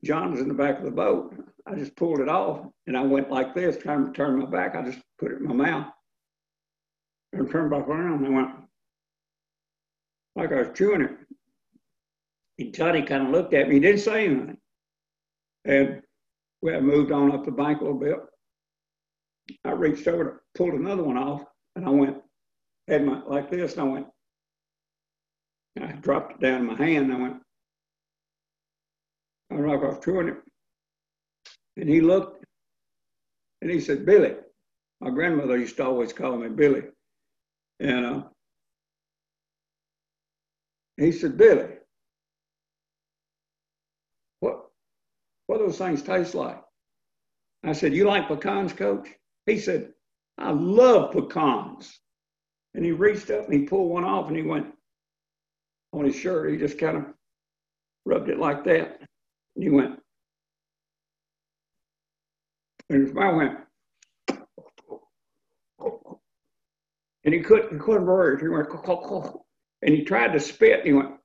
John was in the back of the boat. I just pulled it off and I went like this, trying to turn my back. I just put it in my mouth and turned back around I went like I was chewing it. And Johnny kind of looked at me, he didn't say anything. And we had moved on up the bank a little bit. I reached over to pulled another one off and I went, had my like this, and I went, I dropped it down in my hand and I went, Know I chewing it. And he looked and he said, Billy. My grandmother used to always call me Billy. And uh, he said, Billy, what, what those things taste like? I said, You like pecans, coach? He said, I love pecans. And he reached up and he pulled one off and he went on his shirt. He just kind of rubbed it like that. And he went, and his mouth went, and he couldn't, he couldn't breathe. He went, and he tried to spit. And he went,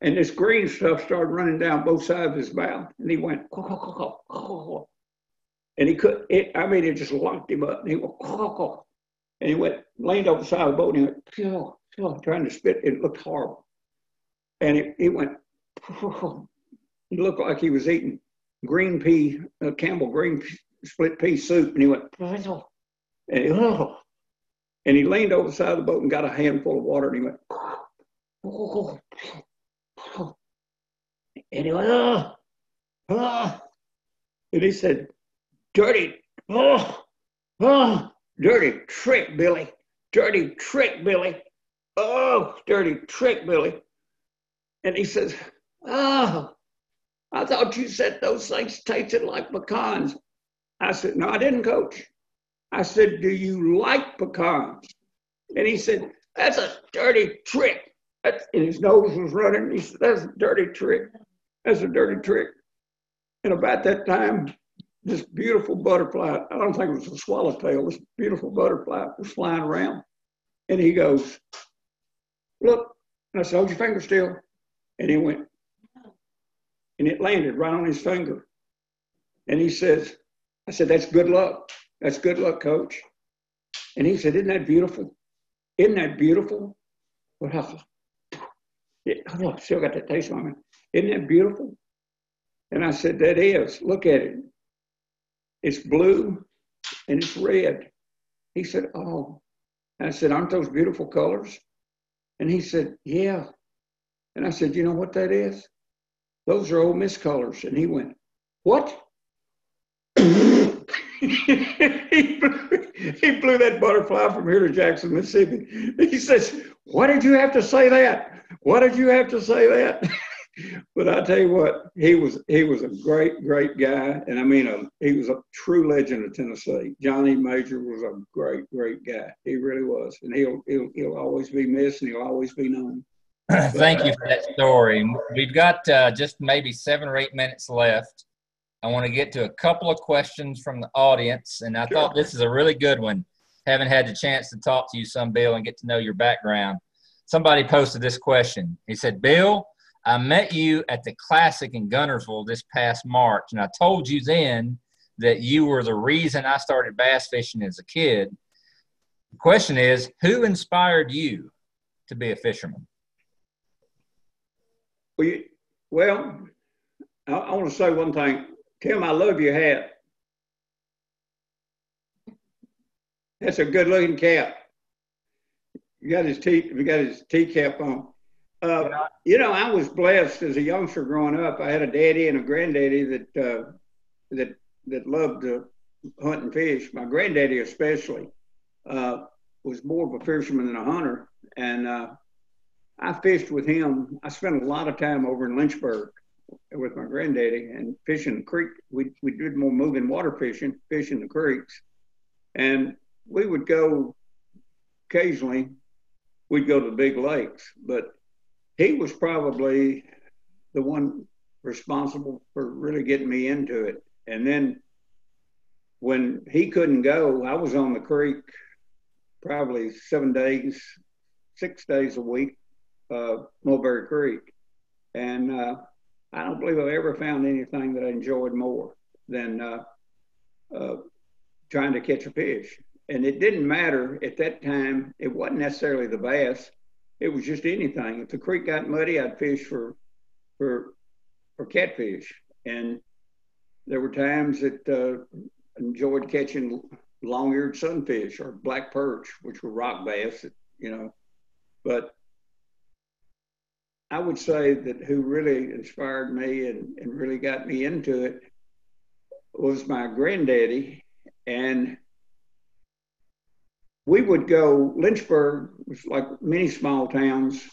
and this green stuff started running down both sides of his mouth. And he went, and he could, it, I mean, it just locked him up. And he went, and he went, leaned over the side of the boat and he went, trying to spit. It looked horrible. And he, he went, he looked like he was eating green pea, uh, Campbell green split pea soup, and he went, and he, oh. and he leaned over the side of the boat and got a handful of water, and he went, oh. and he went, oh, oh. and he said, dirty, oh, oh, dirty trick, Billy, dirty trick, Billy, oh, dirty trick, Billy. And he says, oh, I thought you said those things tasted like pecans. I said, No, I didn't, coach. I said, Do you like pecans? And he said, That's a dirty trick. That's, and his nose was running. He said, That's a dirty trick. That's a dirty trick. And about that time, this beautiful butterfly, I don't think it was a swallowtail, this beautiful butterfly was flying around. And he goes, Look. And I said, Hold your finger still. And he went, and it landed right on his finger. And he says, I said, That's good luck. That's good luck, coach. And he said, Isn't that beautiful? Isn't that beautiful? Else? Yeah, oh, I still got that taste on Isn't that beautiful? And I said, That is. Look at it. It's blue and it's red. He said, Oh. And I said, Aren't those beautiful colors? And he said, Yeah. And I said, You know what that is? Those are Ole Miss colors. And he went, What? he, blew, he blew that butterfly from here to Jackson, Mississippi. He says, Why did you have to say that? Why did you have to say that? but I tell you what, he was he was a great, great guy. And I mean a, he was a true legend of Tennessee. Johnny Major was a great, great guy. He really was. And he'll he'll he'll always be missed and he'll always be known. Thank you for that story. We've got uh, just maybe seven or eight minutes left. I want to get to a couple of questions from the audience, and I sure. thought this is a really good one. Haven't had the chance to talk to you some, Bill, and get to know your background. Somebody posted this question. He said, Bill, I met you at the Classic in Guntersville this past March, and I told you then that you were the reason I started bass fishing as a kid. The question is, who inspired you to be a fisherman? Well, I, I want to say one thing. Tim, I love your hat. That's a good looking cap. You got his tea, you got his tea cap on. Uh, you know, I was blessed as a youngster growing up. I had a daddy and a granddaddy that uh, that that loved to hunt and fish. My granddaddy especially uh, was more of a fisherman than a hunter, and uh, I fished with him. I spent a lot of time over in Lynchburg with my granddaddy and fishing the creek. We, we did more moving water fishing, fishing the creeks. And we would go occasionally, we'd go to the big lakes, but he was probably the one responsible for really getting me into it. And then when he couldn't go, I was on the creek probably seven days, six days a week, uh, Mulberry Creek. And uh, I don't believe I've ever found anything that I enjoyed more than uh, uh, trying to catch a fish. And it didn't matter at that time. It wasn't necessarily the bass. It was just anything. If the creek got muddy, I'd fish for for for catfish. And there were times that uh, enjoyed catching long-eared sunfish or black perch, which were rock bass. You know, but I would say that who really inspired me and, and really got me into it was my granddaddy. And we would go, Lynchburg was like many small towns.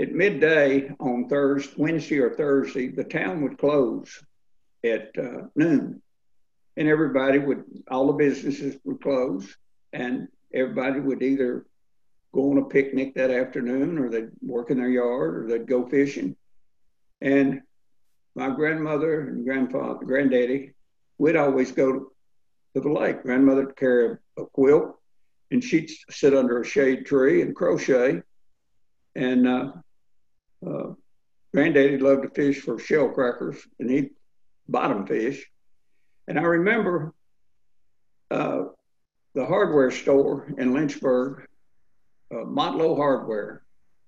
At midday on Thursday, Wednesday or Thursday, the town would close at uh, noon. And everybody would, all the businesses would close, and everybody would either go on a picnic that afternoon, or they'd work in their yard, or they'd go fishing. And my grandmother and grandfather, granddaddy, we'd always go to the lake. Grandmother would carry a, a quilt, and she'd sit under a shade tree and crochet. And uh, uh, granddaddy loved to fish for shell crackers, and he'd bottom fish. And I remember uh, the hardware store in Lynchburg uh, Motlow Hardware.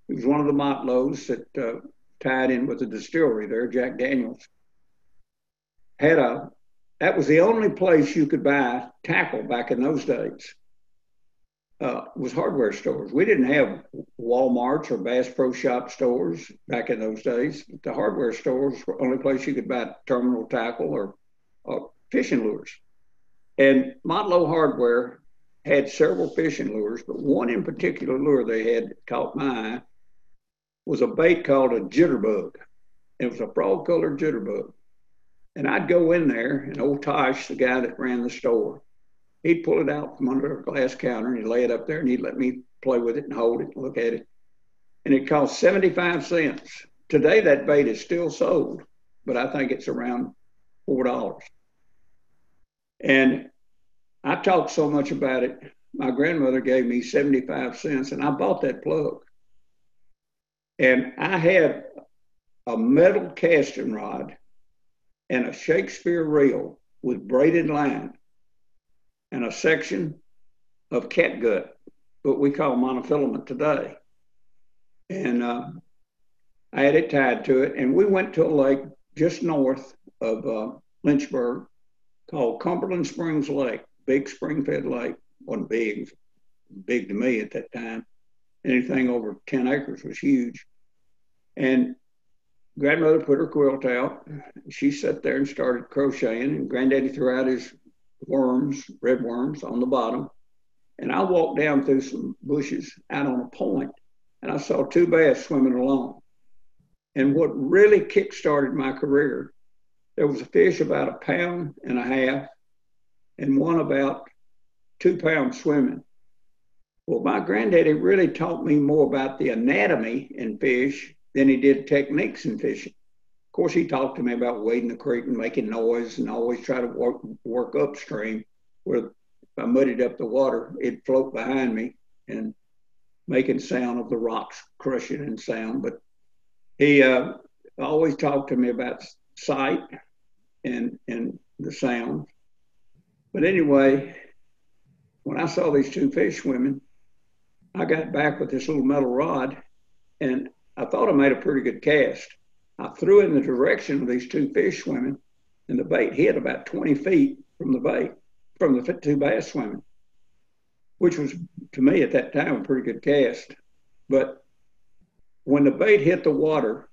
It was one of the Motlows that uh, tied in with the distillery there, Jack Daniels. Had a that was the only place you could buy tackle back in those days. Uh, was hardware stores. We didn't have Walmart's or Bass Pro Shop stores back in those days. The hardware stores were the only place you could buy terminal tackle or, or fishing lures. And Motlow Hardware had several fishing lures, but one in particular lure they had caught my eye was a bait called a jitterbug. It was a frog colored jitterbug. And I'd go in there, and old Tosh, the guy that ran the store, he'd pull it out from under a glass counter and he'd lay it up there and he'd let me play with it and hold it and look at it. And it cost 75 cents. Today, that bait is still sold, but I think it's around $4. And I talked so much about it. My grandmother gave me 75 cents and I bought that plug. And I had a metal casting rod and a Shakespeare reel with braided line and a section of catgut, what we call monofilament today. And uh, I had it tied to it, and we went to a lake just north of uh, Lynchburg called Cumberland Springs Lake, big spring fed lake. wasn't big, big to me at that time. Anything over 10 acres was huge. And grandmother put her quilt out. She sat there and started crocheting, and granddaddy threw out his worms, red worms on the bottom. And I walked down through some bushes out on a point, and I saw two bass swimming along. And what really kick-started my career, there was a fish about a pound and a half, and one about two pounds swimming. Well, my granddaddy really taught me more about the anatomy in fish than he did techniques in fishing. Of course, he talked to me about wading the creek and making noise and always try to work, work upstream where if I muddied up the water, it'd float behind me and making sound of the rocks crushing and sound. But he uh, always talked to me about sight and, and the sound. But anyway, when I saw these two fish swimming, I got back with this little metal rod and I thought I made a pretty good cast. I threw in the direction of these two fish swimming, and the bait hit about 20 feet from the bait, from the two bass swimming, which was to me at that time a pretty good cast. But when the bait hit the water,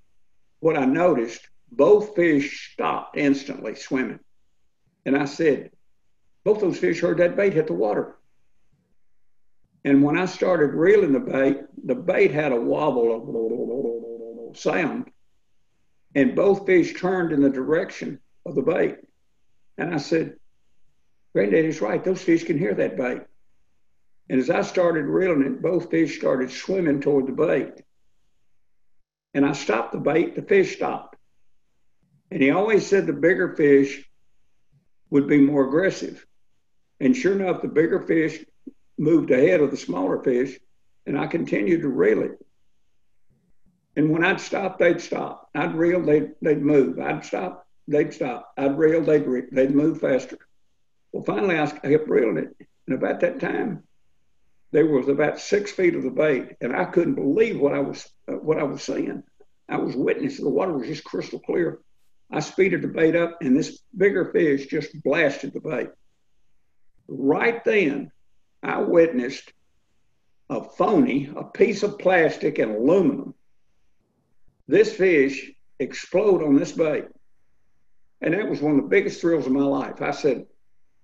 what I noticed, both fish stopped instantly swimming. And I said, both those fish heard that bait hit the water. And when I started reeling the bait, the bait had a wobble of sound, and both fish turned in the direction of the bait. And I said, Granddaddy's right, those fish can hear that bait. And as I started reeling it, both fish started swimming toward the bait. And I stopped the bait, the fish stopped. And he always said the bigger fish would be more aggressive. And sure enough, the bigger fish moved ahead of the smaller fish, and I continued to reel it. And when I'd stop, they'd stop. I'd reel, they'd, they'd move. I'd stop, they'd stop. I'd reel, they'd, re- they'd move faster. Well, finally, I kept reeling it. And about that time, there was about six feet of the bait, and I couldn't believe what I was uh, what I was seeing. I was witnessing the water was just crystal clear. I speeded the bait up, and this bigger fish just blasted the bait. Right then, I witnessed a phony, a piece of plastic and aluminum. This fish explode on this bait. And that was one of the biggest thrills of my life. I said,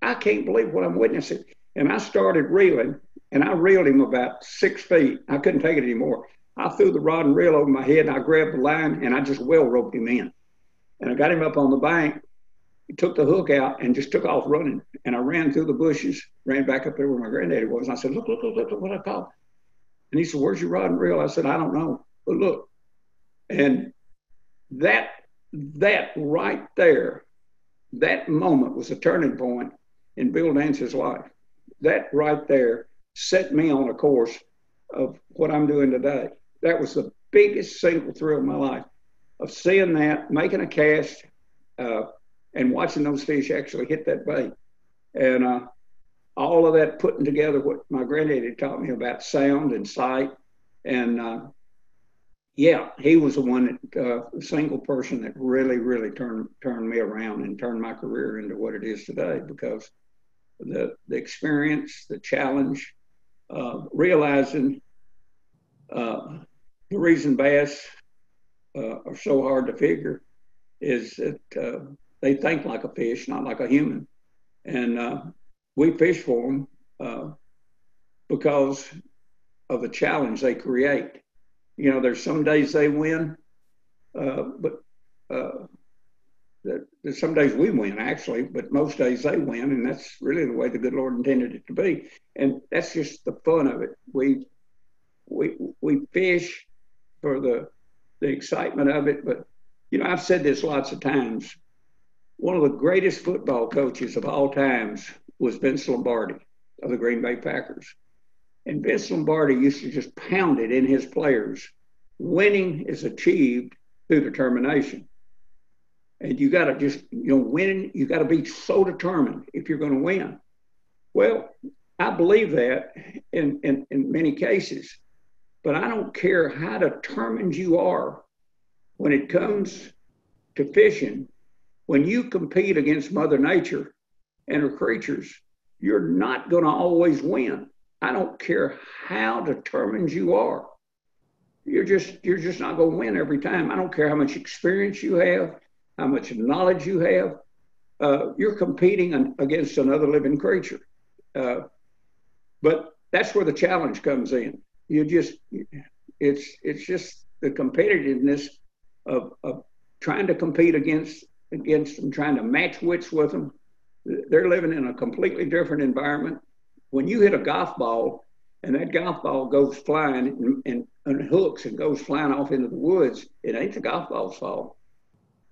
I can't believe what I'm witnessing. And I started reeling, and I reeled him about six feet. I couldn't take it anymore. I threw the rod and reel over my head, and I grabbed the line, and I just well roped him in. And I got him up on the bank, took the hook out and just took off running. And I ran through the bushes, ran back up there where my granddaddy was. And I said, look, look, look, look, look what I caught. And he said, where's your rod and reel? I said, I don't know, but look. And that, that right there, that moment was a turning point in Bill Dance's life. That right there set me on a course of what I'm doing today. That was the biggest single thrill of my life of seeing that, making a cast, uh, and watching those fish actually hit that bait. And uh, all of that putting together what my granddaddy taught me about sound and sight. And uh, yeah, he was the one that uh, single person that really, really turned turned me around and turned my career into what it is today because the the experience, the challenge, realizing uh, the reason bass uh, are so hard to figure is that uh, they think like a fish, not like a human, and uh, we fish for them uh, because of the challenge they create. You know, there's some days they win, uh, but uh, there's some days we win actually, but most days they win, and that's really the way the good Lord intended it to be. And that's just the fun of it. We we we fish for the the excitement of it, but you know, I've said this lots of times. One of the greatest football coaches of all times was Vince Lombardi of the Green Bay Packers. And Vince Lombardi used to just pound it in his players. Winning is achieved through determination. And you got to just, you know, win, you got to be so determined if you're going to win. Well, I believe that in, in, in many cases, but I don't care how determined you are when it comes to fishing. When you compete against Mother Nature and her creatures, you're not going to always win. I don't care how determined you are. You're just you're just not going to win every time. I don't care how much experience you have, how much knowledge you have. Uh, you're competing against another living creature. Uh, but that's where the challenge comes in. You just it's it's just the competitiveness of, of trying to compete against against them, trying to match wits with them, they're living in a completely different environment. When you hit a golf ball and that golf ball goes flying and, and, and hooks and goes flying off into the woods, it ain't the golf ball's fault.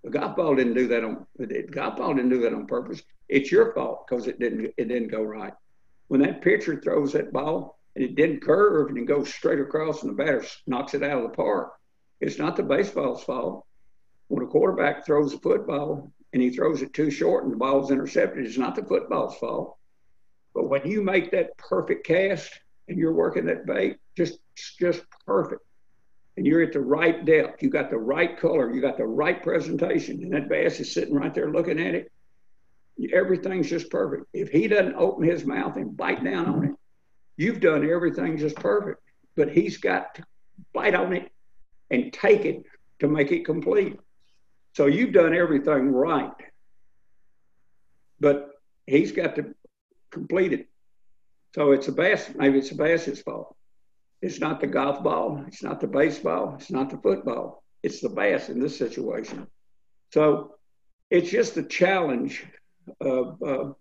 The golf ball didn't do that on the golf ball didn't do that on purpose. It's your fault because it didn't it didn't go right. When that pitcher throws that ball and it didn't curve and it goes straight across and the batter knocks it out of the park, it's not the baseball's fault. When a quarterback throws a football and he throws it too short and the ball's intercepted, it's not the football's fault. But when you make that perfect cast and you're working that bait, just just perfect, and you're at the right depth, you got the right color, you got the right presentation, and that bass is sitting right there looking at it. Everything's just perfect. If he doesn't open his mouth and bite down on it, you've done everything just perfect. But he's got to bite on it and take it to make it complete. So you've done everything right. But he's got to complete it. So it's a bass, maybe it's a bass's fault. It's not the golf ball, it's not the baseball, it's not the football. It's the bass in this situation. So it's just the challenge of, uh,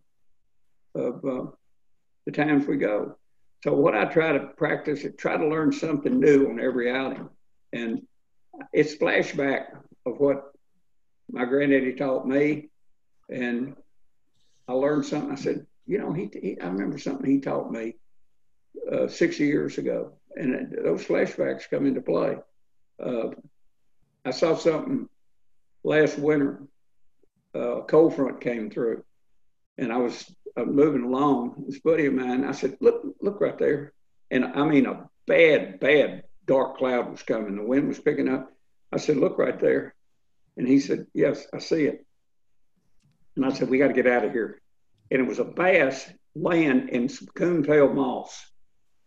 of uh, the times we go. So what I try to practice is try to learn something new on every outing. And it's flashback of what my granddaddy taught me, and I learned something. I said, you know, he, he I remember something he taught me uh, 60 years ago, and those flashbacks come into play. Uh, I saw something last winter. Uh, a cold front came through, and I was uh, moving along. This buddy of mine, I said, "Look, look right there," and I mean a bad, bad dark cloud was coming. The wind was picking up. I said, "Look right there." And he said, Yes, I see it. And I said, We got to get out of here. And it was a bass laying in some coontail moss.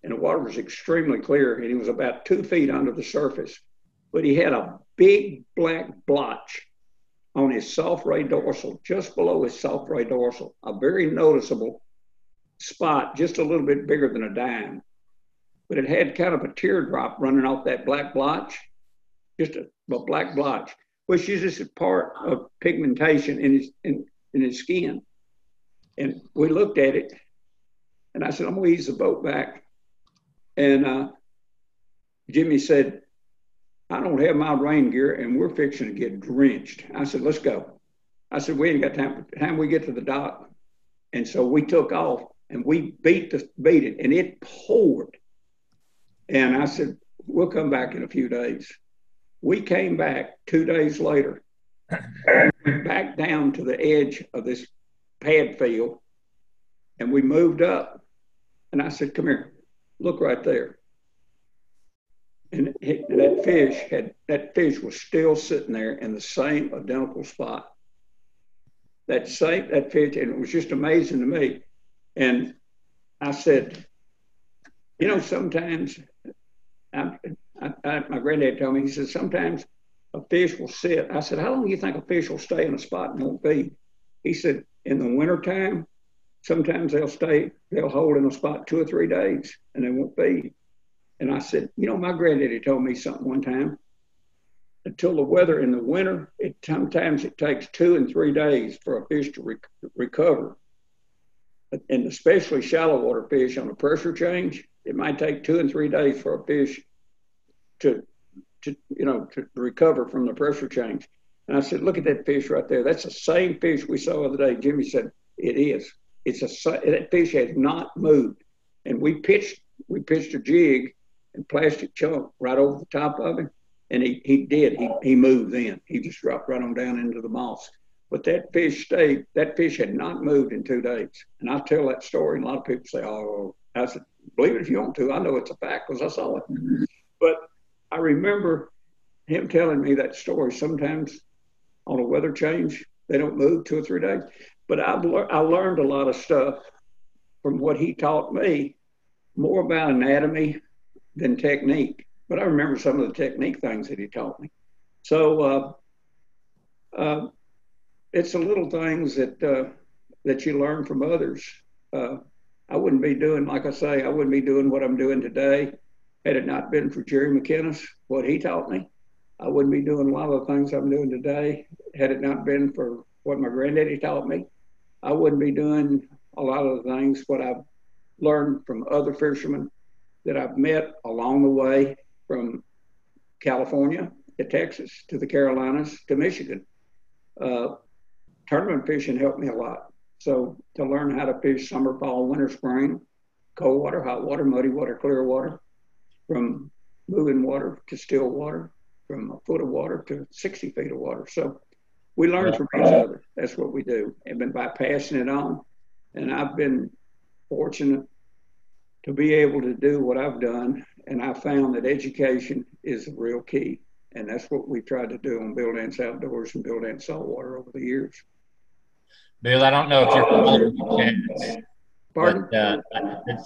And the water was extremely clear. And he was about two feet under the surface. But he had a big black blotch on his soft ray dorsal, just below his soft ray dorsal, a very noticeable spot, just a little bit bigger than a dime. But it had kind of a teardrop running off that black blotch, just a, a black blotch which is just a part of pigmentation in his in, in his skin. And we looked at it, and I said, "I'm gonna ease the boat back." And uh, Jimmy said, "I don't have my rain gear, and we're fixing to get drenched." I said, "Let's go." I said, "We ain't got time. Time we get to the dock." And so we took off, and we beat the beat it, and it poured. And I said, "We'll come back in a few days." We came back two days later, back down to the edge of this pad field, and we moved up. And I said, Come here, look right there. and it, that fish had that fish was still sitting there in the same identical spot. That same that fish, and it was just amazing to me. And I said, you know, sometimes I, I, my granddad told me he said sometimes a fish will sit. I said, how long do you think a fish will stay in a spot and won't feed? He said, in the wintertime, sometimes they'll stay, they'll hold in a spot two or three days and they won't feed. And I said, you know, my granddaddy told me something one time. Until the weather in the winter, it sometimes it takes two and three days for a fish to rec- recover. And especially shallow water fish on a pressure change, it might take two and three days for a fish to, to you know, to recover from the pressure change. And I said, look at that fish right there. That's the same fish we saw the other day. Jimmy said, it is. It's a that fish has not moved. And we pitched we pitched a jig and plastic chunk right over the top of him. And he, he did. He, he moved then. He just dropped right on down into the moss. But that fish stayed, that fish had not moved in two days. And I tell that story, and a lot of people say, oh, I said, believe it if you want to. I know it's a fact because I saw it. Mm-hmm. But I remember him telling me that story. Sometimes on a weather change, they don't move two or three days. But I've le- I learned a lot of stuff from what he taught me, more about anatomy than technique. But I remember some of the technique things that he taught me. So uh, uh, it's the little things that uh, that you learn from others. Uh, I wouldn't be doing, like I say, I wouldn't be doing what I'm doing today had it not been for Jerry McKinnis, what he taught me. I wouldn't be doing a lot of the things I'm doing today had it not been for what my granddaddy taught me. I wouldn't be doing a lot of the things what I've learned from other fishermen that I've met along the way from California to Texas to the Carolinas to Michigan. Uh, tournament fishing helped me a lot. So to learn how to fish summer, fall, winter, spring, cold water, hot water, muddy water, clear water, from moving water to still water, from a foot of water to 60 feet of water. So we learn from each other. That's what we do. And by passing it on, and I've been fortunate to be able to do what I've done. And I found that education is the real key. And that's what we tried to do on Bill Dance Outdoors and Bill Dance Saltwater over the years. Bill, I don't know if you're familiar with cats. Pardon? But, uh,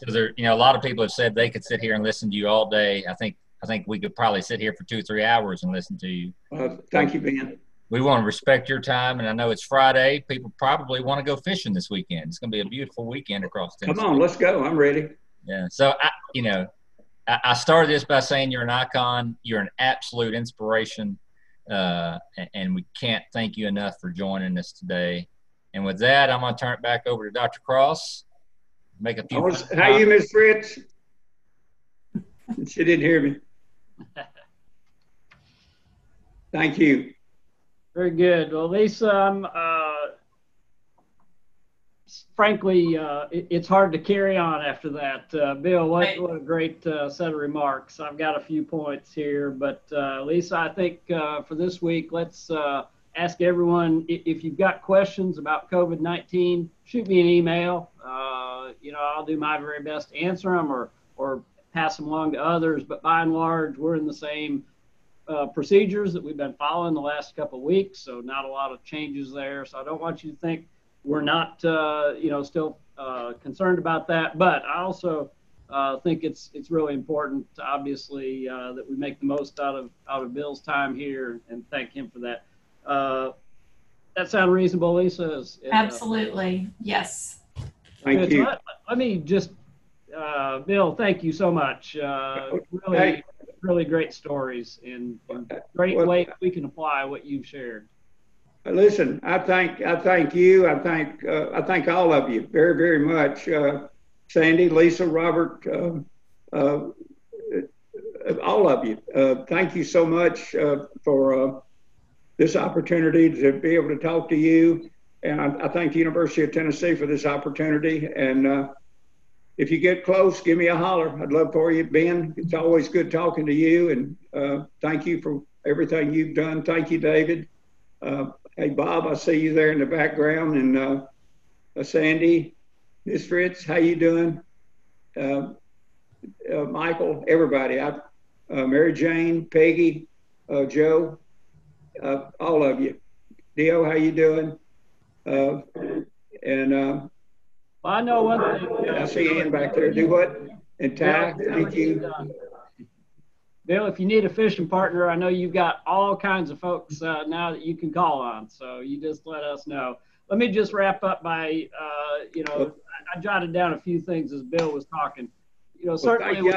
there, you know, a lot of people have said they could sit here and listen to you all day. I think I think we could probably sit here for two or three hours and listen to you. Uh, thank you, Ben. We want to respect your time, and I know it's Friday. People probably want to go fishing this weekend. It's going to be a beautiful weekend across Tennessee. Come on, let's go. I'm ready. Yeah. So I, you know, I, I started this by saying you're an icon. You're an absolute inspiration, uh, and, and we can't thank you enough for joining us today. And with that, I'm going to turn it back over to Dr. Cross. Make a few. Was, how you, Miss Fritz? she didn't hear me. Thank you. Very good. Well, Lisa, I'm uh, frankly, uh, it, it's hard to carry on after that. Uh, Bill, what, right. what a great uh, set of remarks. I've got a few points here, but uh, Lisa, I think uh, for this week, let's uh, ask everyone if you've got questions about COVID 19, shoot me an email. You know, I'll do my very best to answer them or, or pass them along to others, but by and large, we're in the same. procedures that we've been following the last couple of weeks, so not a lot of changes there. So I don't want you to think we're not, uh, you know, still uh, concerned about that. But I also uh, think it's it's really important, obviously, uh, that we make the most out of out of Bill's time here, and thank him for that. Uh, that sound reasonable, Lisa? Is, uh, Absolutely, yes. Thank you. Let, let, me just, Bill, thank you so much. really, hey. really great stories and, and great well, way we can apply what you've shared. Listen, I thank I thank you. I thank uh, I thank all of you very very much. Uh, Sandy, Lisa, Robert, uh, uh all of you. Uh, thank you so much uh, for this opportunity to be able to talk to you. And I, I, thank the University of Tennessee for this opportunity. And if you get close, give me a holler. I'd love for you, Ben. It's always good talking to you. And thank you for everything you've done. Thank you, David. Uh, Hey, Bob, I see you there in the background. And uh, uh, Sandy, Miss Fritz, how you doing? Uh, uh Michael, everybody. I, uh, Mary Jane, Peggy, uh, Joe, uh, all of you. Dio, how you doing? Uh, and uh, Well, I know one thing. I see Ian back there. Do what? And thank you. Bill, if you need a fishing partner, I know you've got all kinds of folks uh, now that you can call on. So you just let us know. Let me just wrap up by, uh, you know, I, I jotted down a few things as Bill was talking. You know, certainly thank we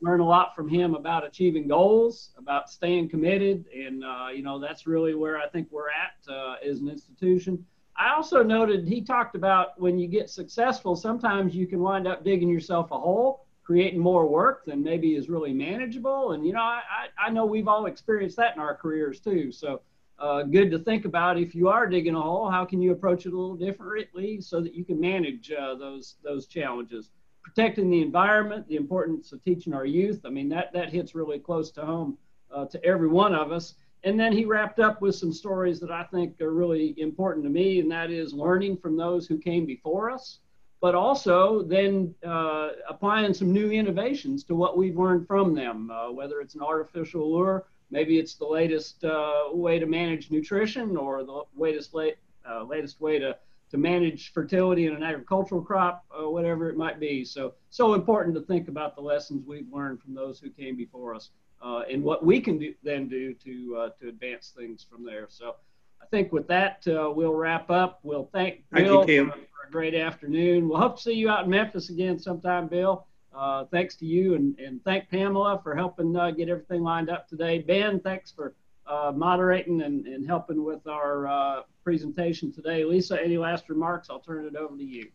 learn a lot from him about achieving goals, about staying committed, and uh, you know that's really where I think we're at uh, as an institution. I also noted he talked about when you get successful, sometimes you can wind up digging yourself a hole, creating more work than maybe is really manageable. And you know, I, I know we've all experienced that in our careers too. So uh, good to think about if you are digging a hole, how can you approach it a little differently so that you can manage uh, those those challenges protecting the environment, the importance of teaching our youth. I mean, that, that hits really close to home uh, to every one of us. And then he wrapped up with some stories that I think are really important to me, and that is learning from those who came before us, but also then uh, applying some new innovations to what we've learned from them, uh, whether it's an artificial lure, maybe it's the latest uh, way to manage nutrition or the latest, late, uh, latest way to to manage fertility in an agricultural crop, uh, whatever it might be. So, so important to think about the lessons we've learned from those who came before us, uh, and what we can do, then do to uh, to advance things from there. So, I think with that, uh, we'll wrap up. We'll thank Thank you, Bill for, for a great afternoon. We'll hope to see you out in Memphis again sometime, Bill. Uh, thanks to you, and, and thank Pamela for helping uh, get everything lined up today. Ben, thanks for uh, moderating and, and helping with our uh, presentation today. Lisa, any last remarks? I'll turn it over to you.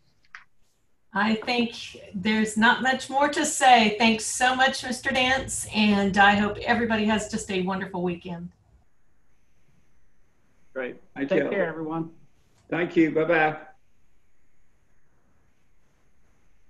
I think there's not much more to say. Thanks so much, Mr. Dance, and I hope everybody has just a wonderful weekend. Great. Thank Take you. care, everyone. Thank you. Bye bye.